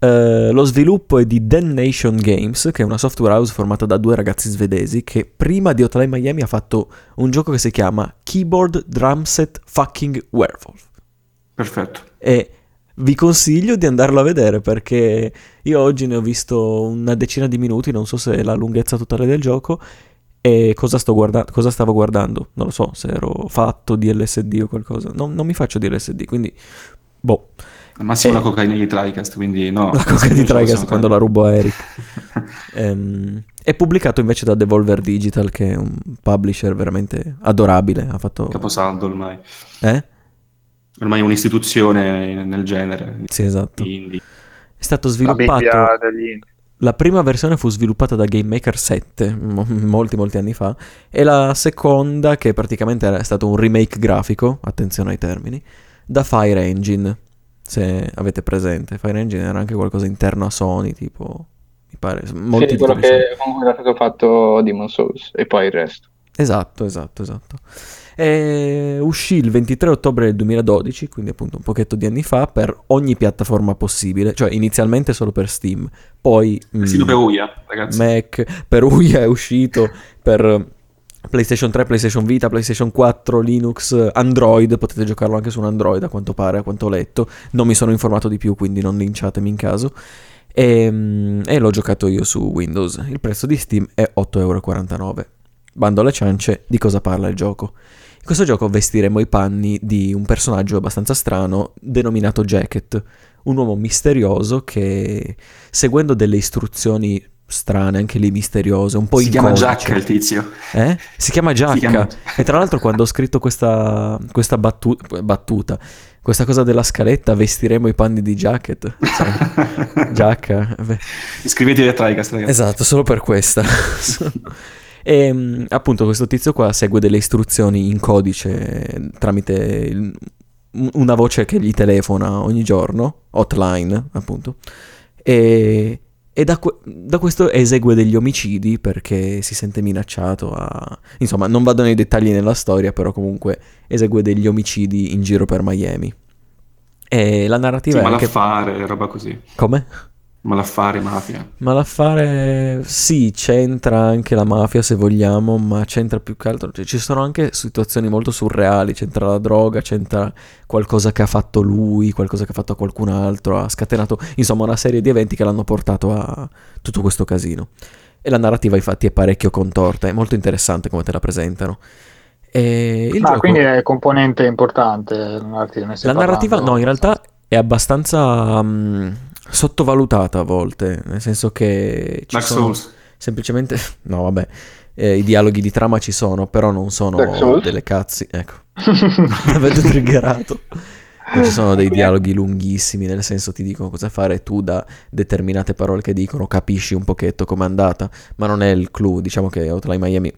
Speaker 3: eh, lo sviluppo è di Den Nation Games, che è una software house formata da due ragazzi svedesi che prima di Hotline Miami ha fatto un gioco che si chiama Keyboard Drumset Fucking Werewolf.
Speaker 4: Perfetto.
Speaker 3: E vi consiglio di andarlo a vedere perché io oggi ne ho visto una decina di minuti, non so se è la lunghezza totale del gioco. E cosa, sto guarda- cosa stavo guardando? Non lo so, se ero fatto di LSD o qualcosa. Non, non mi faccio di LSD, quindi... Boh,
Speaker 4: Al massimo
Speaker 3: Eh.
Speaker 4: la cocaina di TriCast, quindi no.
Speaker 3: la cosa di
Speaker 4: possiamo
Speaker 3: quando la rubo a Eric. <laughs> Ehm, è pubblicato invece da Devolver Digital, che è un publisher veramente adorabile. Ha fatto...
Speaker 4: Caposaldo ormai.
Speaker 3: Eh?
Speaker 4: Ormai è un'istituzione nel genere.
Speaker 3: Sì, esatto.
Speaker 4: Indie.
Speaker 3: È stato
Speaker 2: La
Speaker 3: sviluppato...
Speaker 2: Indie.
Speaker 3: La prima versione fu sviluppata da Game Maker 7, mo- molti molti anni fa, e la seconda, che praticamente era stato un remake grafico, attenzione ai termini, da Fire Engine, se avete presente. Fire Engine era anche qualcosa interno a Sony, tipo, mi pare, molti
Speaker 1: Sì, quello che, con cui è stato fatto Demon Souls e poi il resto.
Speaker 3: Esatto, esatto, esatto. Uscì il 23 ottobre del 2012, quindi appunto un pochetto di anni fa, per ogni piattaforma possibile, cioè inizialmente solo per Steam, poi
Speaker 4: Persino
Speaker 3: mm,
Speaker 4: per Uia, ragazzi.
Speaker 3: Mac, per Uia è uscito, per PlayStation 3, PlayStation Vita, PlayStation 4, Linux, Android, potete giocarlo anche su un Android a quanto pare, a quanto ho letto, non mi sono informato di più quindi non linciatemi in caso, e, mm, e l'ho giocato io su Windows, il prezzo di Steam è 8,49€. Bando alle ciance, di cosa parla il gioco? In questo gioco vestiremo i panni di un personaggio abbastanza strano denominato Jacket, un uomo misterioso che seguendo delle istruzioni strane, anche lì misteriose, un po'
Speaker 4: Si chiama. Giacca il tizio.
Speaker 3: Eh? Si chiama Giacca.
Speaker 4: chiama-
Speaker 3: E tra l'altro quando ho scritto questa, questa battu- battuta, questa cosa della scaletta, vestiremo i panni di Jacket. Giacca. <laughs> Beh,
Speaker 4: Iscrivetevi a TriCast, ragazzi.
Speaker 3: Esatto, solo per questa. <laughs> e mh, appunto questo tizio qua segue delle istruzioni in codice tramite il- una voce che gli telefona ogni giorno, hotline appunto, e, e da, da questo esegue degli omicidi perché si sente minacciato a... Insomma, non vado nei dettagli nella storia, però comunque esegue degli omicidi in giro per Miami. E la narrativa
Speaker 4: Sì,
Speaker 3: è anche...
Speaker 4: malaffare, roba così.
Speaker 3: Come?
Speaker 4: Malaffare, mafia.
Speaker 3: Ma l'affare sì, c'entra anche la mafia se vogliamo, ma c'entra più che altro, cioè, ci sono anche situazioni molto surreali, c'entra la droga, c'entra qualcosa che ha fatto lui, qualcosa che ha fatto a qualcun altro, ha scatenato, insomma, una serie di eventi che l'hanno portato a tutto questo casino. E la narrativa infatti è parecchio contorta, è molto interessante come te la presentano. E il
Speaker 2: Ah,
Speaker 3: gioco-
Speaker 2: quindi è componente importante la narrativa.
Speaker 3: la narrativa, no, in realtà è abbastanza mm, sottovalutata a volte, nel senso che ci
Speaker 4: Dark
Speaker 3: sono
Speaker 4: Souls.
Speaker 3: semplicemente, <laughs> no vabbè, eh, i dialoghi di trama ci sono, però non sono delle cazzi, ecco, <laughs> avete triggerato. Non ci sono dei dialoghi lunghissimi, nel senso ti dicono cosa fare e tu da determinate parole che dicono capisci un pochetto com'è andata, ma non è il clou, diciamo che Hotline Miami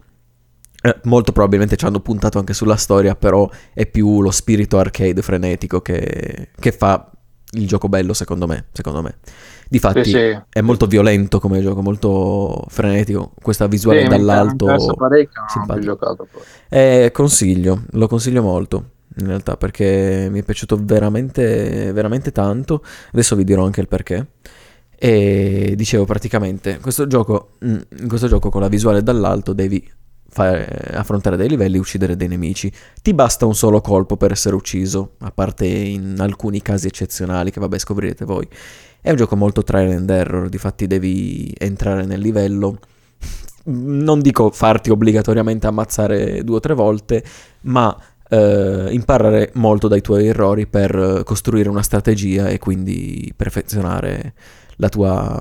Speaker 3: eh, molto probabilmente ci hanno puntato anche sulla storia, però è più lo spirito arcade frenetico che, che fa il gioco bello, secondo me. Secondo me. Difatti,
Speaker 2: Sì, sì.
Speaker 3: è molto violento come gioco, molto frenetico. Questa
Speaker 2: Sì,
Speaker 3: visuale
Speaker 2: mi
Speaker 3: dall'alto.
Speaker 2: giocato.
Speaker 3: Eh, consiglio, lo consiglio molto. In realtà, perché mi è piaciuto veramente, veramente tanto. Adesso vi dirò anche il perché. E dicevo praticamente, questo gioco, mm, in questo gioco con la visuale dall'alto devi fare- affrontare dei livelli e uccidere dei nemici. Ti basta un solo colpo per essere ucciso, a parte in alcuni casi eccezionali che vabbè scoprirete voi. È un gioco molto trial and error, difatti devi entrare nel livello. Non dico farti obbligatoriamente ammazzare due o tre volte, ma eh, imparare molto dai tuoi errori per eh, costruire una strategia e quindi perfezionare la tua,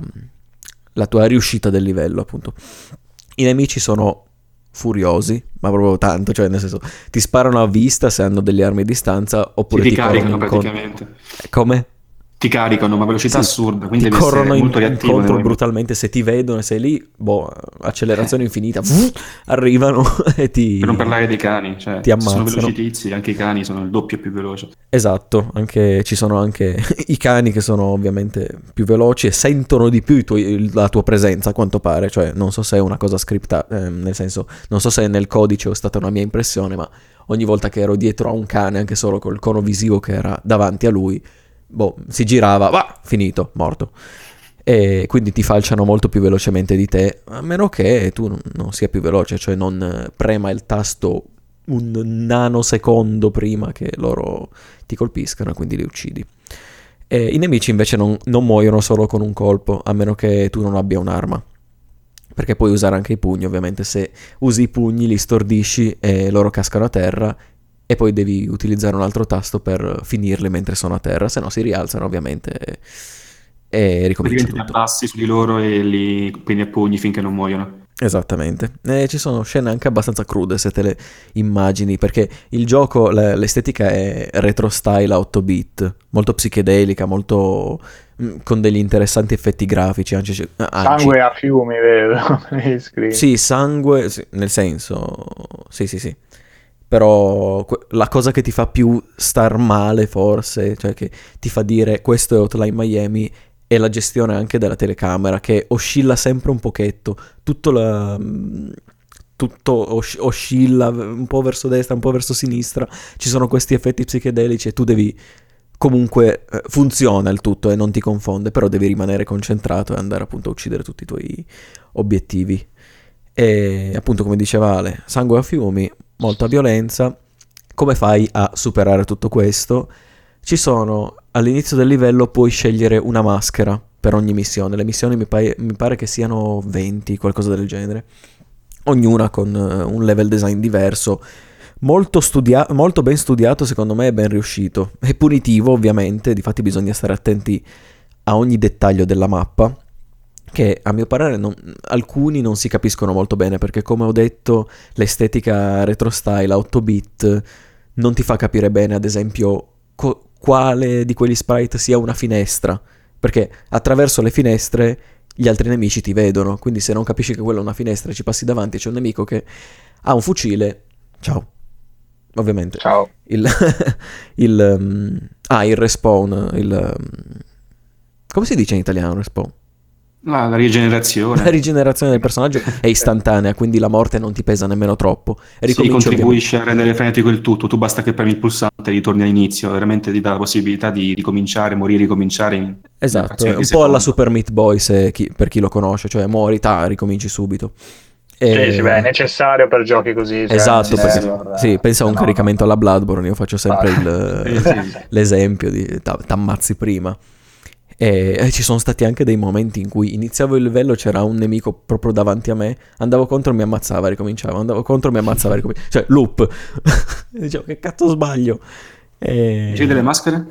Speaker 3: la tua riuscita del livello, appunto. I nemici sono furiosi, ma proprio tanto, cioè nel senso ti sparano a vista se hanno delle armi a distanza oppure ti,
Speaker 4: ti caricano praticamente.
Speaker 3: Come?
Speaker 4: Ti caricano a una velocità
Speaker 3: Sì,
Speaker 4: assurda, quindi
Speaker 3: ti
Speaker 4: devi
Speaker 3: corrono in-
Speaker 4: molto reattivo.
Speaker 3: incontro brutalmente se ti vedono e sei lì, boh, accelerazione infinita, arrivano <laughs> e ti...
Speaker 4: Per non parlare dei cani, cioè,
Speaker 3: ti
Speaker 4: se sono
Speaker 3: ammazzano.
Speaker 4: veloci tizi, anche i cani sono il doppio più veloce.
Speaker 3: Esatto, anche, ci sono anche <laughs> i cani che sono ovviamente più veloci e sentono di più tuoi- la tua presenza a quanto pare, cioè non so se è una cosa scriptata, ehm, nel senso non so se nel codice o è stata una mia impressione, ma ogni volta che ero dietro a un cane, anche solo col cono visivo che era davanti a lui, boh, si girava, va, finito, morto. E quindi ti falciano molto più velocemente di te, a meno che tu non, sia più veloce, cioè non eh, prema il tasto un nanosecondo prima che loro ti colpiscano e quindi li uccidi. E I nemici invece non, non muoiono solo con un colpo, a meno che tu non abbia un'arma. Perché puoi usare anche i pugni, ovviamente se usi i pugni li stordisci e loro cascano a terra e poi devi utilizzare un altro tasto per finirli mentre sono a terra, se no si rialzano ovviamente e, e ricomincia
Speaker 4: Praticamente ti
Speaker 3: tutto.
Speaker 4: abbassi su di loro e li prendi a pugni finché non muoiono.
Speaker 3: Esattamente. E ci sono scene anche abbastanza crude se te le immagini, perché il gioco, l'estetica è retro style a 8 bit, molto psichedelica, molto mm, con degli interessanti effetti grafici. Anzi, anzi-
Speaker 2: Sangue a fiumi, <laughs> screen.
Speaker 3: Sì, sangue, sì, nel senso, sì, sì, sì. Però la cosa che ti fa più star male, forse, cioè che ti fa dire questo è Hotline Miami, è la gestione anche della telecamera, che oscilla sempre un pochetto. Tutto la... mm, Tutto os- oscilla un po' verso destra, un po' verso sinistra. Ci sono questi effetti psichedelici e tu devi comunque eh, funziona il tutto e non ti confonde, però devi rimanere concentrato e andare appunto a uccidere tutti i tuoi obiettivi. E appunto, come diceva Ale, sangue a fiumi, molta violenza. Come fai a superare tutto questo? Ci sono all'inizio del livello puoi scegliere una maschera per ogni missione. Le missioni mi, pai- mi pare che siano 20, qualcosa del genere. Ognuna con eh, un level design diverso. molto, studia- molto ben studiato, secondo me, e ben riuscito. È punitivo, ovviamente, difatti bisogna stare attenti a ogni dettaglio della mappa, che a mio parere non- alcuni non si capiscono molto bene, perché come ho detto, l'estetica retro style a 8 bit non ti fa capire bene, ad esempio, co- quale di quegli sprite sia una finestra, perché attraverso le finestre gli altri nemici ti vedono, quindi se non capisci che quella è una finestra e ci passi davanti c'è un nemico che ha un fucile, ciao. Ovviamente.
Speaker 2: Ciao.
Speaker 3: Il, <laughs> il, um, ah, il respawn, il... um, come si dice in italiano respawn?
Speaker 4: La, la rigenerazione.
Speaker 3: La rigenerazione del personaggio è istantanea, quindi la morte non ti pesa nemmeno troppo. E
Speaker 4: Sì,
Speaker 3: ricominci
Speaker 4: contribuisce a rendere frenetico il tutto. Tu basta che premi il pulsante e ritorni all'inizio. Veramente ti dà la possibilità di ricominciare, morire, ricominciare. In
Speaker 3: Esatto, è un po' alla. Super Meat Boy se chi- per chi lo conosce, cioè muori, ta, ricominci subito. E-
Speaker 2: Sì, sì, beh, è necessario per giochi così. cioè,
Speaker 3: Esatto, perché- sì, pensa a un
Speaker 2: no,
Speaker 3: caricamento
Speaker 2: no.
Speaker 3: alla Bloodborne, io faccio sempre
Speaker 2: Ah.
Speaker 3: il- <laughs>
Speaker 4: Sì, sì.
Speaker 3: l'esempio di ta- t'ammazzi prima. E, e ci sono stati anche dei momenti in cui iniziavo il livello, c'era un nemico proprio davanti a me, andavo contro, mi ammazzava, ricominciavo, andavo contro, mi ammazzava, ricominciavo. Cioè, loop. <laughs> Dicevo, che cazzo sbaglio? E-
Speaker 4: Dicevi delle maschere?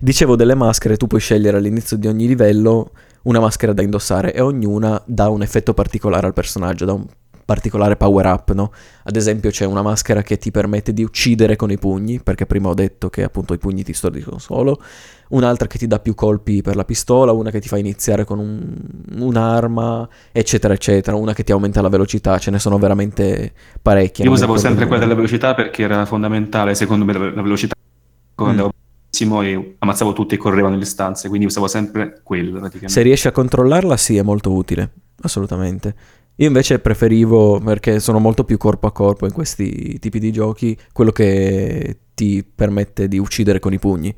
Speaker 3: Dicevo delle maschere, tu puoi scegliere all'inizio di ogni livello una maschera da indossare e ognuna dà un effetto particolare al personaggio, dà un particolare power up, no? Ad esempio c'è una maschera che ti permette di uccidere con i pugni, perché prima ho detto che appunto i pugni ti stordiscono solo, un'altra che ti dà più colpi per la pistola, una che ti fa iniziare con un- un'arma, eccetera, eccetera, una che ti aumenta la velocità, ce ne sono veramente parecchie.
Speaker 4: Io usavo sempre quella della velocità perché era fondamentale, secondo me, la la velocità. Quando
Speaker 3: Mm.
Speaker 4: andavo e ammazzavo tutti e correvo nelle stanze, quindi usavo sempre quello praticamente.
Speaker 3: Se riesci a controllarla, sì, è molto utile, assolutamente. Io invece preferivo, perché sono molto più corpo a corpo in questi tipi di giochi, quello che ti permette di uccidere con i pugni.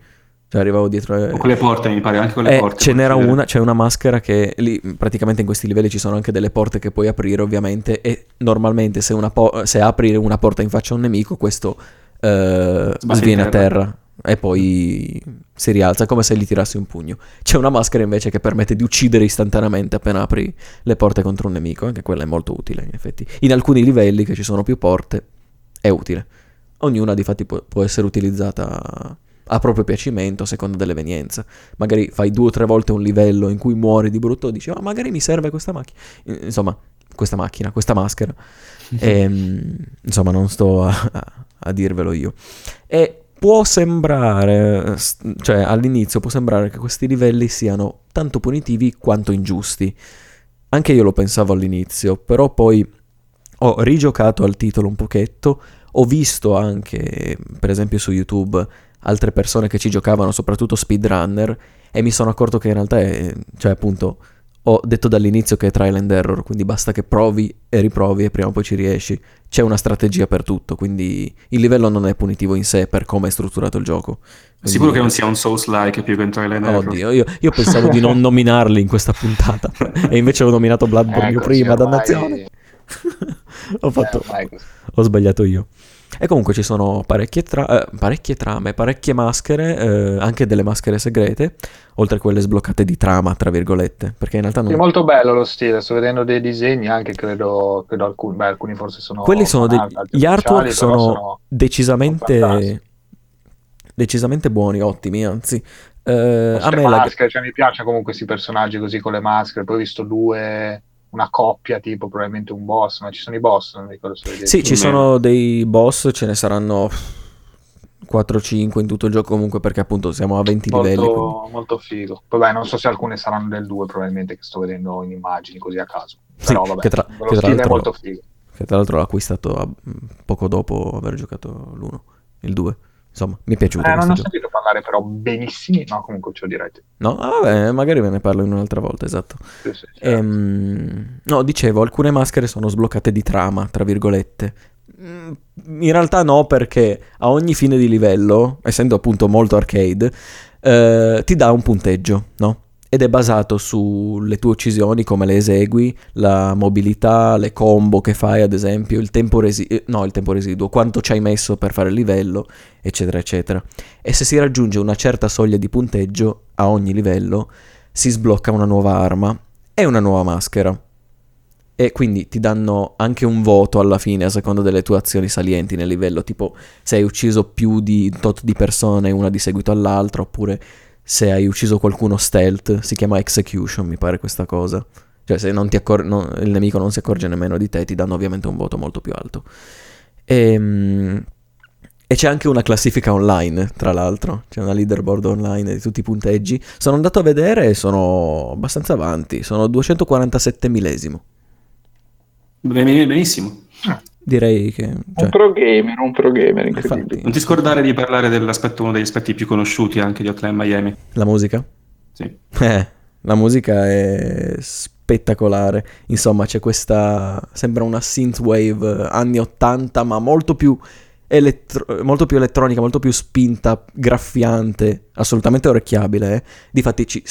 Speaker 3: Cioè arrivavo dietro e...
Speaker 4: O con le porte, mi pare, anche con le
Speaker 3: Eh,
Speaker 4: porte.
Speaker 3: ce n'era
Speaker 4: puoi
Speaker 3: una, c'è una maschera che lì praticamente in questi livelli ci sono anche delle porte che puoi aprire ovviamente e normalmente se, una po- se apri una porta in faccia a un nemico questo eh, sviene a
Speaker 4: terra.
Speaker 3: E poi si rialza, come se gli tirassi un pugno. C'è una maschera invece che permette di uccidere istantaneamente appena apri le porte contro un nemico, anche quella è molto utile in effetti. In alcuni livelli che ci sono più porte è utile. Ognuna di fatti può, essere utilizzata a proprio piacimento, a seconda dell'evenienza. Magari fai due o tre volte un livello in cui muori di brutto e dici, ma magari mi serve questa macchina. Insomma, questa macchina, questa maschera. <laughs> Ehm, insomma, non sto a, a- a dirvelo io. E può sembrare, cioè all'inizio può sembrare che questi livelli siano tanto punitivi quanto ingiusti. Anche io lo pensavo all'inizio, però poi ho rigiocato al titolo un pochetto, ho visto anche, per esempio su YouTube, altre persone che ci giocavano, soprattutto speedrunner, e mi sono accorto che in realtà è, cioè appunto, ho detto dall'inizio che è trial and error, quindi basta che provi e riprovi e prima o poi ci riesci. C'è una strategia per tutto, quindi il livello non è punitivo in sé per come è strutturato il gioco. Quindi-
Speaker 4: Sicuro che non sia un Souls-like più che un trial and error.
Speaker 3: Oddio, io, io pensavo di non <laughs> nominarli in questa puntata e invece ho nominato Bloodborne io
Speaker 2: Ecco,
Speaker 3: prima, dannazione. <laughs> ho, fatto,
Speaker 2: Eh,
Speaker 3: ho sbagliato io. E comunque ci sono parecchie, tra- eh, parecchie trame, parecchie maschere, eh, anche delle maschere segrete, oltre a quelle sbloccate di trama, tra virgolette, perché in realtà non...
Speaker 2: È molto bello lo stile, sto vedendo dei disegni anche, credo, credo alcuni, beh, alcuni forse sono...
Speaker 3: Quelli sono degli- gli artwork
Speaker 2: però
Speaker 3: sono decisamente, decisamente buoni, ottimi, anzi. Eh, a me la...
Speaker 2: maschere, cioè, mi piacciono comunque questi personaggi così con le maschere. Poi ho visto due, una coppia, tipo probabilmente un boss, ma ci sono i boss, non ricordo se vedete.
Speaker 3: Sì, ci sono dei boss, ce ne saranno 4-5 in tutto il gioco comunque perché appunto siamo a 20 livelli. quindi-
Speaker 2: molto, molto figo. Vabbè, non so se alcune saranno del 2, probabilmente che sto vedendo in immagini così a caso.
Speaker 3: Sì,
Speaker 2: Però vabbè,
Speaker 3: che tra-
Speaker 2: lo
Speaker 3: che tra
Speaker 2: stile è
Speaker 3: l'altro-
Speaker 2: molto figo.
Speaker 3: Che tra l'altro l'ho acquistato a- poco dopo aver giocato l'1, il 2. Insomma, mi è piaciuto
Speaker 2: Eh, non ho
Speaker 3: gioco.
Speaker 2: sentito parlare però benissimo, no comunque ce lo direi.
Speaker 3: No, ah, vabbè, magari ve ne parlo in un'altra volta, esatto.
Speaker 2: Sì, sì, sì.
Speaker 3: Ehm, no, dicevo, alcune maschere sono sbloccate di trama, tra virgolette. Mm, In realtà no, perché a ogni fine di livello, essendo appunto molto arcade, eh, ti dà un punteggio, no? Ed è basato sulle tue uccisioni, come le esegui, la mobilità, le combo che fai, ad esempio, il tempo residuo, no, il tempo residuo, quanto ci hai messo per fare il livello, eccetera, eccetera. E se si raggiunge una certa soglia di punteggio a ogni livello, si sblocca una nuova arma e una nuova maschera. e quindi ti danno anche un voto alla fine a seconda delle tue azioni salienti nel livello, tipo se hai ucciso più di tot di persone una di seguito all'altra, oppure se hai ucciso qualcuno stealth, si chiama execution, mi pare questa cosa. Cioè se non ti accor- non- il nemico non si accorge nemmeno di te, ti danno ovviamente un voto molto più alto. Ehm... E c'è anche una classifica online, tra l'altro, c'è una leaderboard online di tutti i punteggi. Sono andato a vedere e sono abbastanza avanti, sono 247 millesimo.
Speaker 4: Benissimo.
Speaker 3: Direi che...
Speaker 1: Un
Speaker 3: Cioè,
Speaker 1: pro gamer, un pro gamer, incredibile.
Speaker 3: infatti,
Speaker 4: Non ti scordare di parlare dell'aspetto, uno degli aspetti più conosciuti anche di Hotline Miami.
Speaker 3: la musica?
Speaker 4: Sì.
Speaker 3: Eh, la musica è spettacolare. Insomma, c'è questa. Sembra una synthwave anni 80, ma molto più, elettro- molto più elettronica, molto più spinta, graffiante, assolutamente orecchiabile. Eh. Difatti, ci-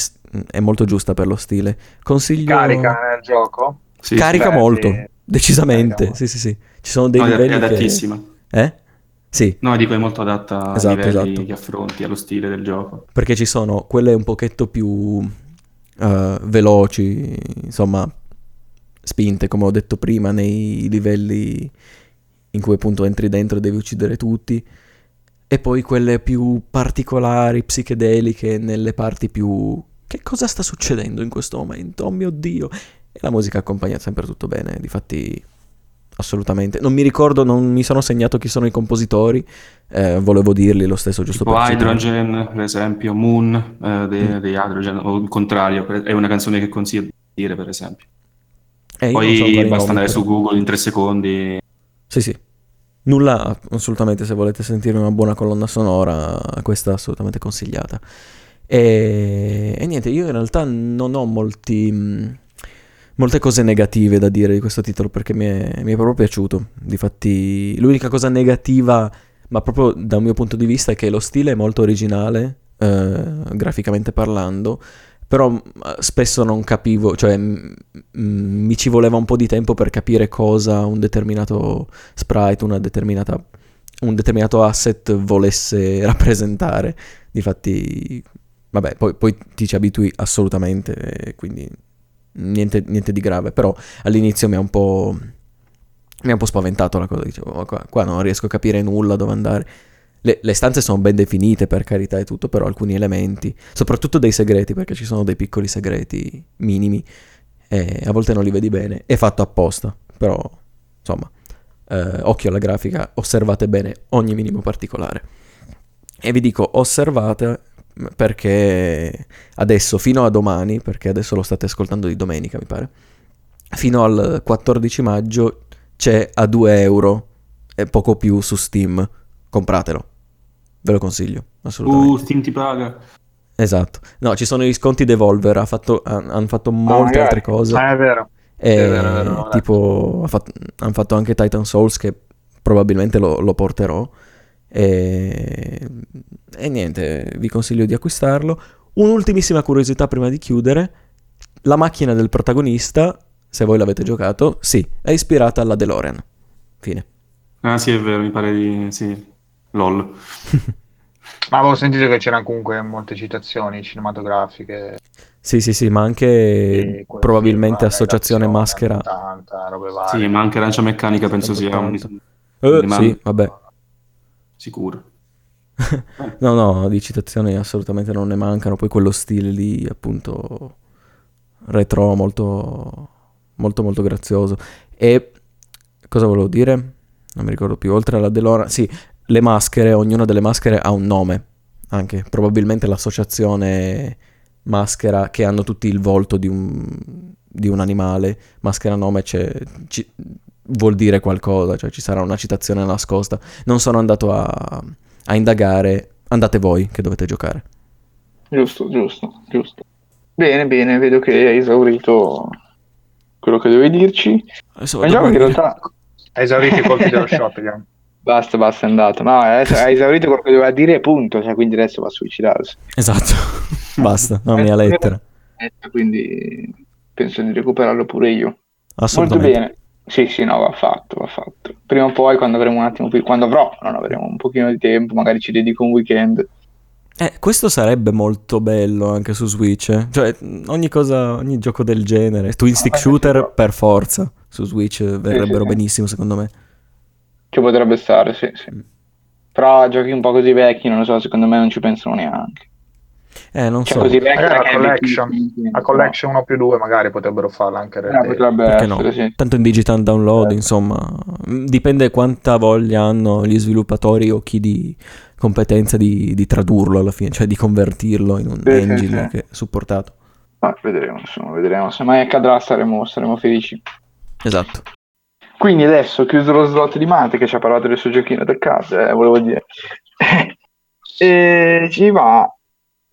Speaker 3: è molto giusta per lo stile. Consiglio.
Speaker 2: Carica nel gioco?
Speaker 4: Sì,
Speaker 3: Carica
Speaker 2: Beh,
Speaker 3: molto,
Speaker 2: sì.
Speaker 3: decisamente.
Speaker 2: Carica
Speaker 3: Sì, sì, sì. Ci sono dei
Speaker 4: No,
Speaker 3: livelli.
Speaker 4: è
Speaker 3: che-
Speaker 4: adattissima.
Speaker 3: Eh? Sì.
Speaker 4: No, dico è molto adatta
Speaker 3: Esatto,
Speaker 4: ai livelli
Speaker 3: esatto.
Speaker 4: che affronti, allo stile del gioco.
Speaker 3: perché ci sono quelle un pochetto più eh, veloci, insomma, spinte, come ho detto prima, nei livelli in cui appunto entri dentro e devi uccidere tutti, e poi quelle più particolari, psichedeliche, nelle parti più... Che cosa sta succedendo in questo momento? Oh mio Dio! E la musica accompagna sempre tutto bene, difatti... Assolutamente. Non mi ricordo, non mi sono segnato chi sono i compositori. eh, volevo dirli lo stesso, giusto
Speaker 4: Tipo
Speaker 3: per citare.
Speaker 4: Hydrogen, per esempio, Moon eh, dei,
Speaker 3: Mm.
Speaker 4: dei Hydrogen, o il contrario, è una canzone che consiglio di dire, per esempio.
Speaker 3: Eh, so
Speaker 4: Poi
Speaker 3: i
Speaker 4: basta andare su Google in tre secondi.
Speaker 3: Sì, sì. Nulla, assolutamente, se volete sentire una buona colonna sonora, questa è assolutamente consigliata. E, e niente, io in realtà non ho molti, mh, molte cose negative da dire di questo titolo perché mi è, mi è proprio piaciuto. Difatti, l'unica cosa negativa, ma proprio da un mio punto di vista, è che lo stile è molto originale, eh, graficamente parlando, però mh, spesso non capivo, cioè mh, mh, mi ci voleva un po' di tempo per capire cosa un determinato sprite, una determinata, un determinato asset volesse <laughs> rappresentare. Difatti, vabbè, poi, poi ti ci abitui assolutamente, quindi niente, niente di grave, però all'inizio mi ha un po'... Mi ha un po' spaventato la cosa, dicevo, "Ma qua, qua non riesco a capire nulla dove andare. Le, le stanze sono ben definite per carità e tutto, però alcuni elementi, soprattutto dei segreti, perché ci sono dei piccoli segreti minimi e a volte non li vedi bene. È fatto apposta, però insomma, eh, occhio alla grafica, osservate bene ogni minimo particolare. E vi dico osservate perché adesso, fino a domani, perché adesso lo state ascoltando di domenica mi pare, fino al 14 maggio c'è a 2 euro e poco più su Steam. Compratelo. Ve lo consiglio, assolutamente.
Speaker 4: Uh, Steam ti paga.
Speaker 3: Esatto. No, ci sono gli sconti Devolver, ha fatto- han- hanno fatto molte
Speaker 1: magari.
Speaker 3: altre cose.
Speaker 2: Ah, è vero.
Speaker 3: E
Speaker 2: è vero, è vero,
Speaker 3: tipo, ha fatto- hanno fatto anche Titan Souls che probabilmente lo, lo porterò. E, e niente, vi consiglio di acquistarlo. Un'ultimissima curiosità prima di chiudere. La macchina del protagonista, se voi l'avete giocato, sì, è ispirata alla DeLorean. Fine.
Speaker 4: Ah sì, è vero, mi pare di... sì. LOL. <laughs>
Speaker 2: Ma avevo sentito che c'erano comunque molte citazioni cinematografiche.
Speaker 3: Sì, sì, sì, ma anche probabilmente
Speaker 2: film,
Speaker 3: associazione maschera.
Speaker 2: 80, robe varie.
Speaker 4: Sì, ma anche Arancia Meccanica penso sia un... Rimane-
Speaker 3: sì, vabbè.
Speaker 4: Sicuro. <laughs>
Speaker 3: No, no, di citazioni assolutamente non ne mancano. Poi quello stile lì, appunto, retro, molto, molto, molto grazioso. E cosa volevo dire? Non mi ricordo più. Oltre alla DeLorean, sì, le maschere, ognuna delle maschere ha un nome. Anche probabilmente l'associazione maschera che hanno tutti il volto di un, di un animale. Maschera nome c'è, ci- vuol dire qualcosa, cioè ci sarà una citazione nascosta. Non sono andato a, a indagare. Andate voi che dovete giocare.
Speaker 1: Giusto, giusto, giusto. Bene, bene, vedo che hai esaurito quello che dovevi dirci.
Speaker 3: Adesso
Speaker 1: in realtà
Speaker 2: Hai esaurito i colpi dello <laughs> shotgun.
Speaker 1: basta, basta, è andato. No, adesso hai esaurito quello che doveva dire e punto, cioè, quindi adesso va a suicidarsi.
Speaker 3: Esatto. <laughs> Basta, la mia lettera.
Speaker 1: Eh, Quindi penso di recuperarlo pure io. Molto
Speaker 3: Assolutamente.
Speaker 1: bene. Sì, sì, no, va fatto, va fatto. Prima o poi, quando avremo un attimo più, quando avrò, non avremo un pochino di tempo, magari ci dedico un weekend.
Speaker 3: Eh, questo sarebbe molto bello anche su Switch. eh. Cioè, ogni cosa, ogni gioco del genere. Twin stick shooter per forza. su Switch verrebbero
Speaker 1: sì, sì.
Speaker 3: benissimo secondo me.
Speaker 1: Ci potrebbe stare, sì, sì.
Speaker 3: Mm.
Speaker 1: Però giochi un po' così vecchi, non lo so, secondo me non ci pensano neanche.
Speaker 3: Eh, non
Speaker 1: Cioè,
Speaker 3: so,
Speaker 1: così
Speaker 2: Magari la collection,
Speaker 1: vecchissimo,
Speaker 2: la collection 1 più 2 magari potrebbero farla anche
Speaker 1: eh, potrebbe
Speaker 3: perché
Speaker 1: essere,
Speaker 3: no?
Speaker 1: sì.
Speaker 3: Tanto in digital download,
Speaker 1: Eh.
Speaker 3: insomma, mm, dipende quanta voglia hanno gli sviluppatori o chi di competenza di, di tradurlo alla fine, cioè di convertirlo in un
Speaker 1: Sì,
Speaker 3: engine
Speaker 1: sì.
Speaker 3: che è supportato.
Speaker 1: Ma vedremo, insomma, vedremo. Se mai accadrà saremo, saremo felici.
Speaker 3: Esatto.
Speaker 1: Quindi adesso, chiuso lo slot di Mate che ci ha parlato del suo giochino del card, eh, volevo dire. <laughs> e ci va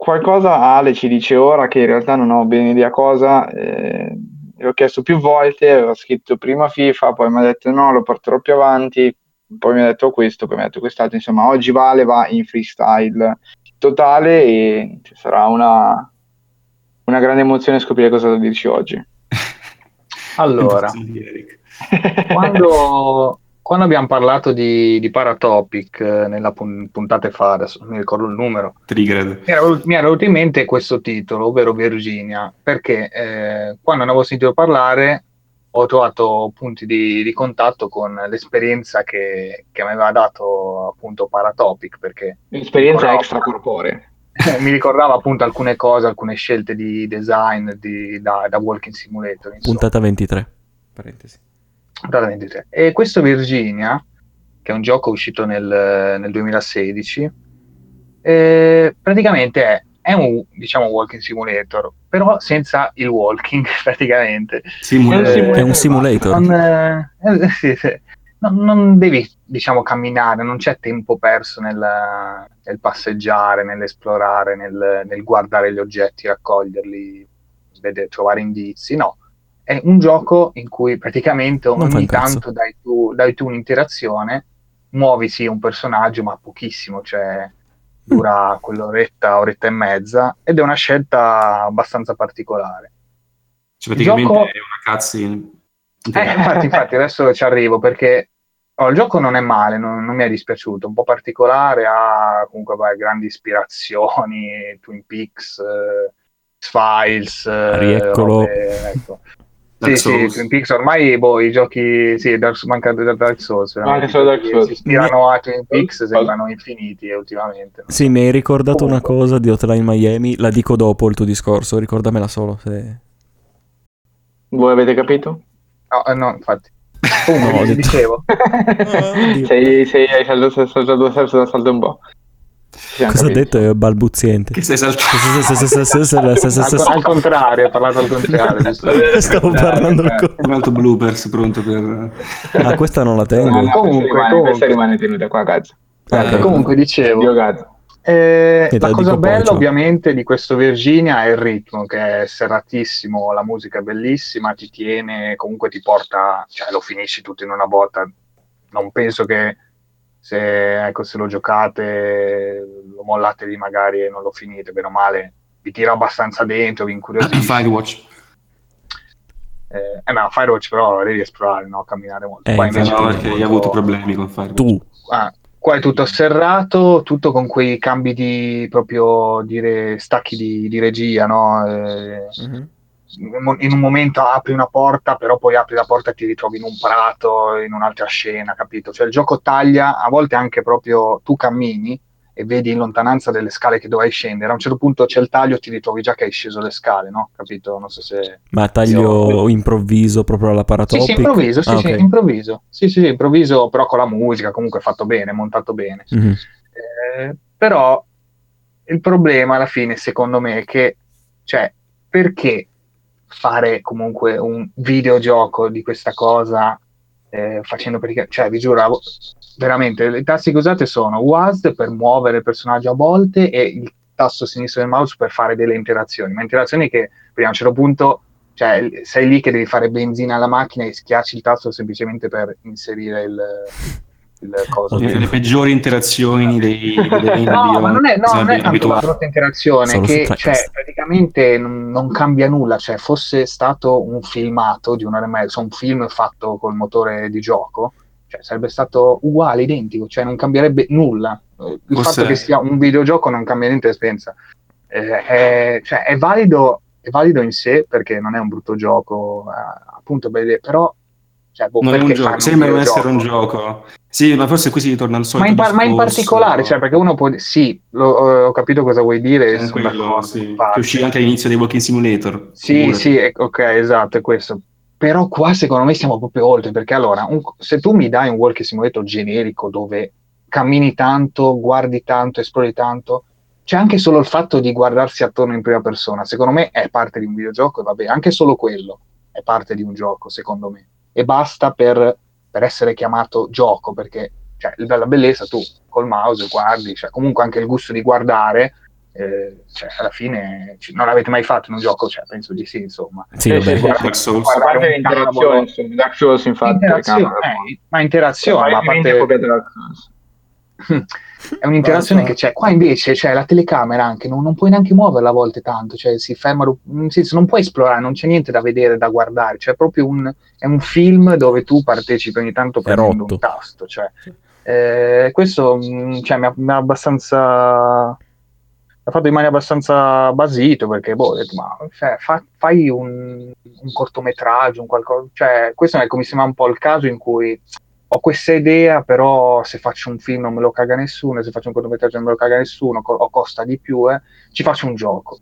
Speaker 1: qualcosa, Ale ci dice ora che in realtà non ho bene idea cosa, eh, l'ho chiesto più volte, avevo scritto prima FIFA, poi mi ha detto no, lo porterò più avanti, poi mi ha detto questo, poi mi ha detto quest'altro, insomma oggi Vale va in freestyle totale e ci sarà una, una grande emozione scoprire cosa dirci oggi. <laughs>
Speaker 2: Allora, quando, <laughs> quando abbiamo parlato di, di Paratopic eh, nella pun- puntata fa, adesso non mi ricordo il numero,
Speaker 4: Triggered.
Speaker 2: mi era, venuto- in mente questo titolo, ovvero Virginia, perché eh, quando ne avevo sentito parlare ho trovato punti di, di contatto con l'esperienza che, che mi aveva dato appunto Paratopic, perché
Speaker 1: Esperienza
Speaker 2: Ricordavo-
Speaker 1: extracorporea. <laughs>
Speaker 2: mi ricordava appunto alcune cose, alcune scelte di design di- da, da Walking Simulator. Insomma.
Speaker 3: Puntata 23. Parentesi.
Speaker 2: Puntata 23. E questo Virginia, che è un gioco uscito nel, nel 2016, eh, praticamente è, è un diciamo walking simulator, però senza il walking <laughs> praticamente.
Speaker 4: Simulator.
Speaker 1: È un
Speaker 3: È un simulator.
Speaker 2: Non, eh, eh, sì, sì. Non- non devi diciamo camminare, non c'è tempo perso nel, nel passeggiare, nell'esplorare, nel, nel guardare gli oggetti, raccoglierli, vedere, trovare indizi, no. È un gioco in cui praticamente
Speaker 3: Non
Speaker 2: ogni tanto dai tu, dai tu un'interazione, muovi sì un personaggio, ma pochissimo, cioè dura quell'oretta, oretta e mezza, ed è una scelta abbastanza particolare.
Speaker 4: Cioè, praticamente
Speaker 2: gioco-
Speaker 4: è una cutscene.
Speaker 2: Eh, infatti, infatti, adesso ci arrivo perché oh, il gioco non è male, non, non mi è dispiaciuto, un po' particolare, ha comunque vai, grandi ispirazioni, Twin Peaks, eh, X-Files, eh,
Speaker 3: Rieccolo.
Speaker 2: robe, ecco.
Speaker 4: Dark
Speaker 2: Sì, sì,
Speaker 4: Souls.
Speaker 2: Twin Peaks ormai boh, i giochi, sì, Dark, manca Dark Souls,
Speaker 1: Manca solo Dark Souls.
Speaker 2: si ispirano a Twin Peaks sembrano infiniti eh, ultimamente.
Speaker 3: Sì, mi hai ricordato una
Speaker 2: Comunque.
Speaker 3: cosa di Hotline Miami, la dico dopo il tuo discorso, ricordamela solo. Se...
Speaker 1: Voi avete capito?
Speaker 2: No, eh, no, infatti. Comunque,
Speaker 3: No, detto-
Speaker 2: dicevo, <laughs>
Speaker 3: Oddio.
Speaker 1: sei, sei, hai saltato, saltato, saltato, saltato un po'.
Speaker 3: Cosa ha detto? È balbuziente.
Speaker 4: Che sei saltato.
Speaker 2: al, contrario, ho parlato al contrario? <laughs>
Speaker 3: Stavo parlando al co-
Speaker 4: Un altro bloopers pronto per...
Speaker 3: Ah, questa non la tengo.
Speaker 2: Comunque,
Speaker 1: questa rimane,
Speaker 2: comunque.
Speaker 1: questa rimane tenuta qua, cazzo.
Speaker 3: Eh,
Speaker 2: Comunque dicevo,
Speaker 1: Dio.
Speaker 2: Eh, la cosa
Speaker 3: dico poi,
Speaker 2: bella
Speaker 3: ciao.
Speaker 2: ovviamente di questo Virginia è il ritmo che è serratissimo, la musica è bellissima, ti tiene, comunque ti porta, cioè lo finisci tutto in una botta. Non penso che se, ecco, se lo giocate, lo mollate lì magari e non lo finite, bene o male, vi tira abbastanza dentro, vi incuriosisce.
Speaker 4: Firewatch.
Speaker 2: Eh, eh, ma Firewatch però devi esplorare, no? camminare molto.
Speaker 3: Eh,
Speaker 2: Qua invece
Speaker 4: No, perché
Speaker 2: molto-
Speaker 4: hai avuto problemi con Firewatch.
Speaker 3: Tu.
Speaker 2: Ah, qua è tutto serrato, tutto con quei cambi di proprio dire stacchi di, di regia, no? Eh, un- in un momento apri una porta, però poi apri la porta e ti ritrovi in un prato, in un'altra scena, capito? Cioè il gioco taglia, a volte anche proprio tu cammini e vedi in lontananza delle scale che dovrai scendere. A un certo punto c'è il taglio, ti ritrovi già che hai sceso le scale, no? Capito? Non so se.
Speaker 3: Ma taglio
Speaker 2: Io-
Speaker 3: improvviso proprio alla
Speaker 2: Sì,
Speaker 3: paratopic?
Speaker 2: sì, improvviso, sì,
Speaker 3: Ah,
Speaker 2: sì, improvviso. Sì, sì, sì, improvviso, però con la musica, comunque fatto bene, montato bene.
Speaker 3: Mhm.
Speaker 2: Eh, però il problema alla fine, secondo me, è che, cioè, perché fare comunque un videogioco di questa cosa eh, facendo perché, cioè, vi giuro, veramente, le tasti che usate sono WASD per muovere il personaggio a volte e il tasto sinistro del mouse per fare delle interazioni, ma interazioni che prima a un certo punto, cioè, sei lì che devi fare benzina alla macchina e schiacci il tasto semplicemente per inserire il.
Speaker 4: Le, le peggiori interazioni dei, dei <laughs>
Speaker 2: No, ma non è, no, non è tanto una brutta interazione,
Speaker 3: Solo su
Speaker 2: che cioè, praticamente non, non cambia nulla, cioè fosse stato un filmato di un'ora e mezza, un film fatto col motore di gioco, cioè, sarebbe stato uguale, identico, cioè non cambierebbe nulla. Il
Speaker 4: Forse-
Speaker 2: fatto che sia un videogioco non cambia niente l'esperienza. Eh, è, cioè, è valido, è valido in sé perché non è un brutto gioco, eh, appunto, però Cioè, boh,
Speaker 4: Non è un gioco, sembra non essere un gioco. Sì, ma forse qui si ritorna al solito
Speaker 2: Ma in, par- ma in particolare, cioè, perché uno può. Sì, lo- ho capito cosa vuoi dire.
Speaker 4: Con
Speaker 2: sono
Speaker 4: quello, sì, che uscì anche all'inizio dei Walking Simulator.
Speaker 2: Sì,
Speaker 4: Figurati.
Speaker 2: sì, eh, ok, esatto, è questo. Però qua secondo me siamo proprio oltre, perché allora, un- se tu mi dai un walking simulator generico dove cammini tanto, guardi tanto, esplori tanto, c'è anche solo il fatto di guardarsi attorno in prima persona, secondo me è parte di un videogioco e va bene, anche solo quello è parte di un gioco, secondo me. E basta per, per essere chiamato gioco, perché cioè, la bellezza tu col mouse guardi, cioè, comunque anche il gusto di guardare eh, cioè, alla fine non l'avete mai fatto in un gioco, cioè, penso di sì, insomma.
Speaker 3: Sì, vabbè.
Speaker 1: sì, sì.
Speaker 4: Dark Souls.
Speaker 1: A parte l'interazione, Dark Souls infatti
Speaker 2: Interazione, eh, ma interazione, ma a parte-
Speaker 1: Dark Souls. <laughs>
Speaker 2: è un'interazione
Speaker 4: Basta.
Speaker 2: che c'è. Qua invece c'è la telecamera anche, non, non puoi neanche muoverla a volte tanto, cioè si ferma, nel senso non puoi esplorare, non c'è niente da vedere, da guardare, cioè è proprio un, è un film dove tu partecipi ogni tanto premendo un tasto, cioè. Eh, questo mh, cioè, mi, ha, mi ha abbastanza mi ha fatto rimanere abbastanza basito perché boh, ho detto, ma cioè, fa- fai un, un cortometraggio, un qualcosa, cioè questo ecco, mi sembra un po' il caso in cui ho questa idea, però se faccio un film non me lo caga nessuno, se faccio un cortometraggio non me lo caga nessuno, co- o costa di più, eh, ci faccio un gioco.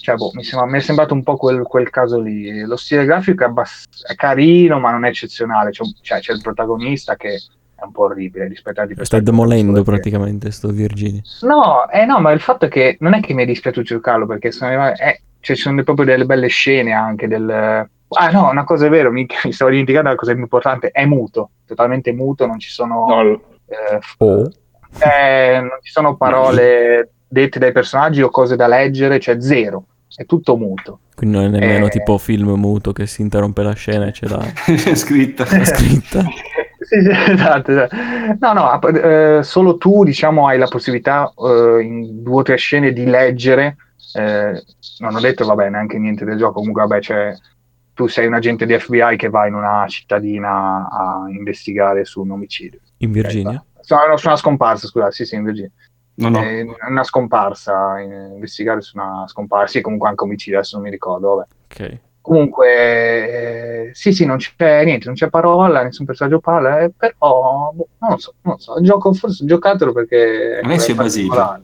Speaker 2: Cioè, boh, mi, sembra- mi è sembrato un po' quel, quel caso lì. Lo stile grafico è, abbast- è carino, ma non è eccezionale. C'è, cioè, c'è il protagonista che è un po' orribile rispetto agli
Speaker 3: Stai
Speaker 2: personaggi
Speaker 3: demolendo praticamente sto Virginia.
Speaker 2: No, eh no, ma il fatto è che non è che mi è dispiaciuto giocarlo perché sono eh, cioè, ci sono proprio delle belle scene anche del... Ah no, una cosa è vero, mi, <laughs> mi stavo dimenticando la cosa più importante, è muto, totalmente muto, non ci sono,
Speaker 1: No,
Speaker 2: eh,
Speaker 3: Oh.
Speaker 2: eh, non ci sono parole dette dai personaggi o cose da leggere, cioè zero, è tutto muto.
Speaker 3: Quindi non è nemmeno
Speaker 2: Eh.
Speaker 3: tipo film muto che si interrompe la scena e c'è la, <laughs>
Speaker 4: scritta.
Speaker 3: la scritta. <laughs>
Speaker 2: Sì, sì, esatto, esatto. No, no, eh, solo tu, diciamo, hai la possibilità eh, in due o tre scene di leggere. eh, non ho detto, vabbè, neanche niente del gioco. Comunque, vabbè, c'è, tu sei un agente di FBI che va in una cittadina a investigare su un omicidio.
Speaker 3: In Virginia.
Speaker 2: Su una, su una scomparsa, scusate, sì, sì, in Virginia.
Speaker 4: No, no.
Speaker 2: Eh, una scomparsa, eh, investigare su una scomparsa, sì, comunque anche omicidio, adesso non mi ricordo, vabbè.
Speaker 3: Ok.
Speaker 2: Comunque, eh, sì, sì, non c'è niente, non c'è parola, nessun personaggio parla, eh, però boh, non lo so, non lo so. Gioco, forse giocatelo perché
Speaker 4: Adesso è basito.
Speaker 2: particolare.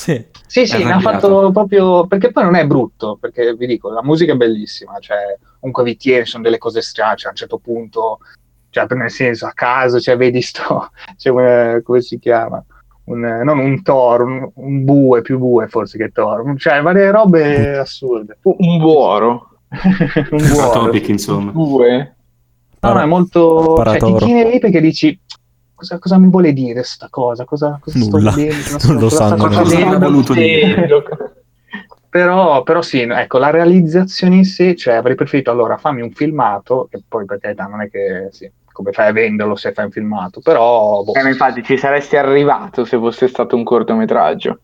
Speaker 3: Sì.
Speaker 2: Sì, sì,
Speaker 4: arrabbiato.
Speaker 2: fatto proprio perché poi non è brutto, perché vi dico, la musica è bellissima, cioè comunque vi tiene, sono delle cose strane, cioè, a un certo punto, cioè nel senso a caso, cioè vedi sto, <laughs> cioè, come, come si chiama? Un, non un toro, un, un bue, più bue forse che toro, cioè varie robe assurde.
Speaker 1: Un buoro.
Speaker 2: un
Speaker 4: Fa
Speaker 2: buono. <laughs>
Speaker 4: topic, insomma.
Speaker 1: Due.
Speaker 2: No, no, è molto. Cioè, ti
Speaker 3: Paratoro.
Speaker 2: tiene lì perché dici. Cosa, cosa mi vuole dire sta cosa? Cosa, cosa sto
Speaker 3: Nulla.
Speaker 2: vedendo? <laughs>
Speaker 3: Non lo
Speaker 2: cosa
Speaker 3: sanno
Speaker 4: Cosa avrà voluto dire?
Speaker 2: Però, però sì, ecco, la realizzazione in sé, cioè avrei preferito allora fammi un filmato, che poi per carità non è che sì, come fai a venderlo se fai un filmato, però boh,
Speaker 1: Eh, ma infatti ci saresti arrivato se fosse stato un cortometraggio.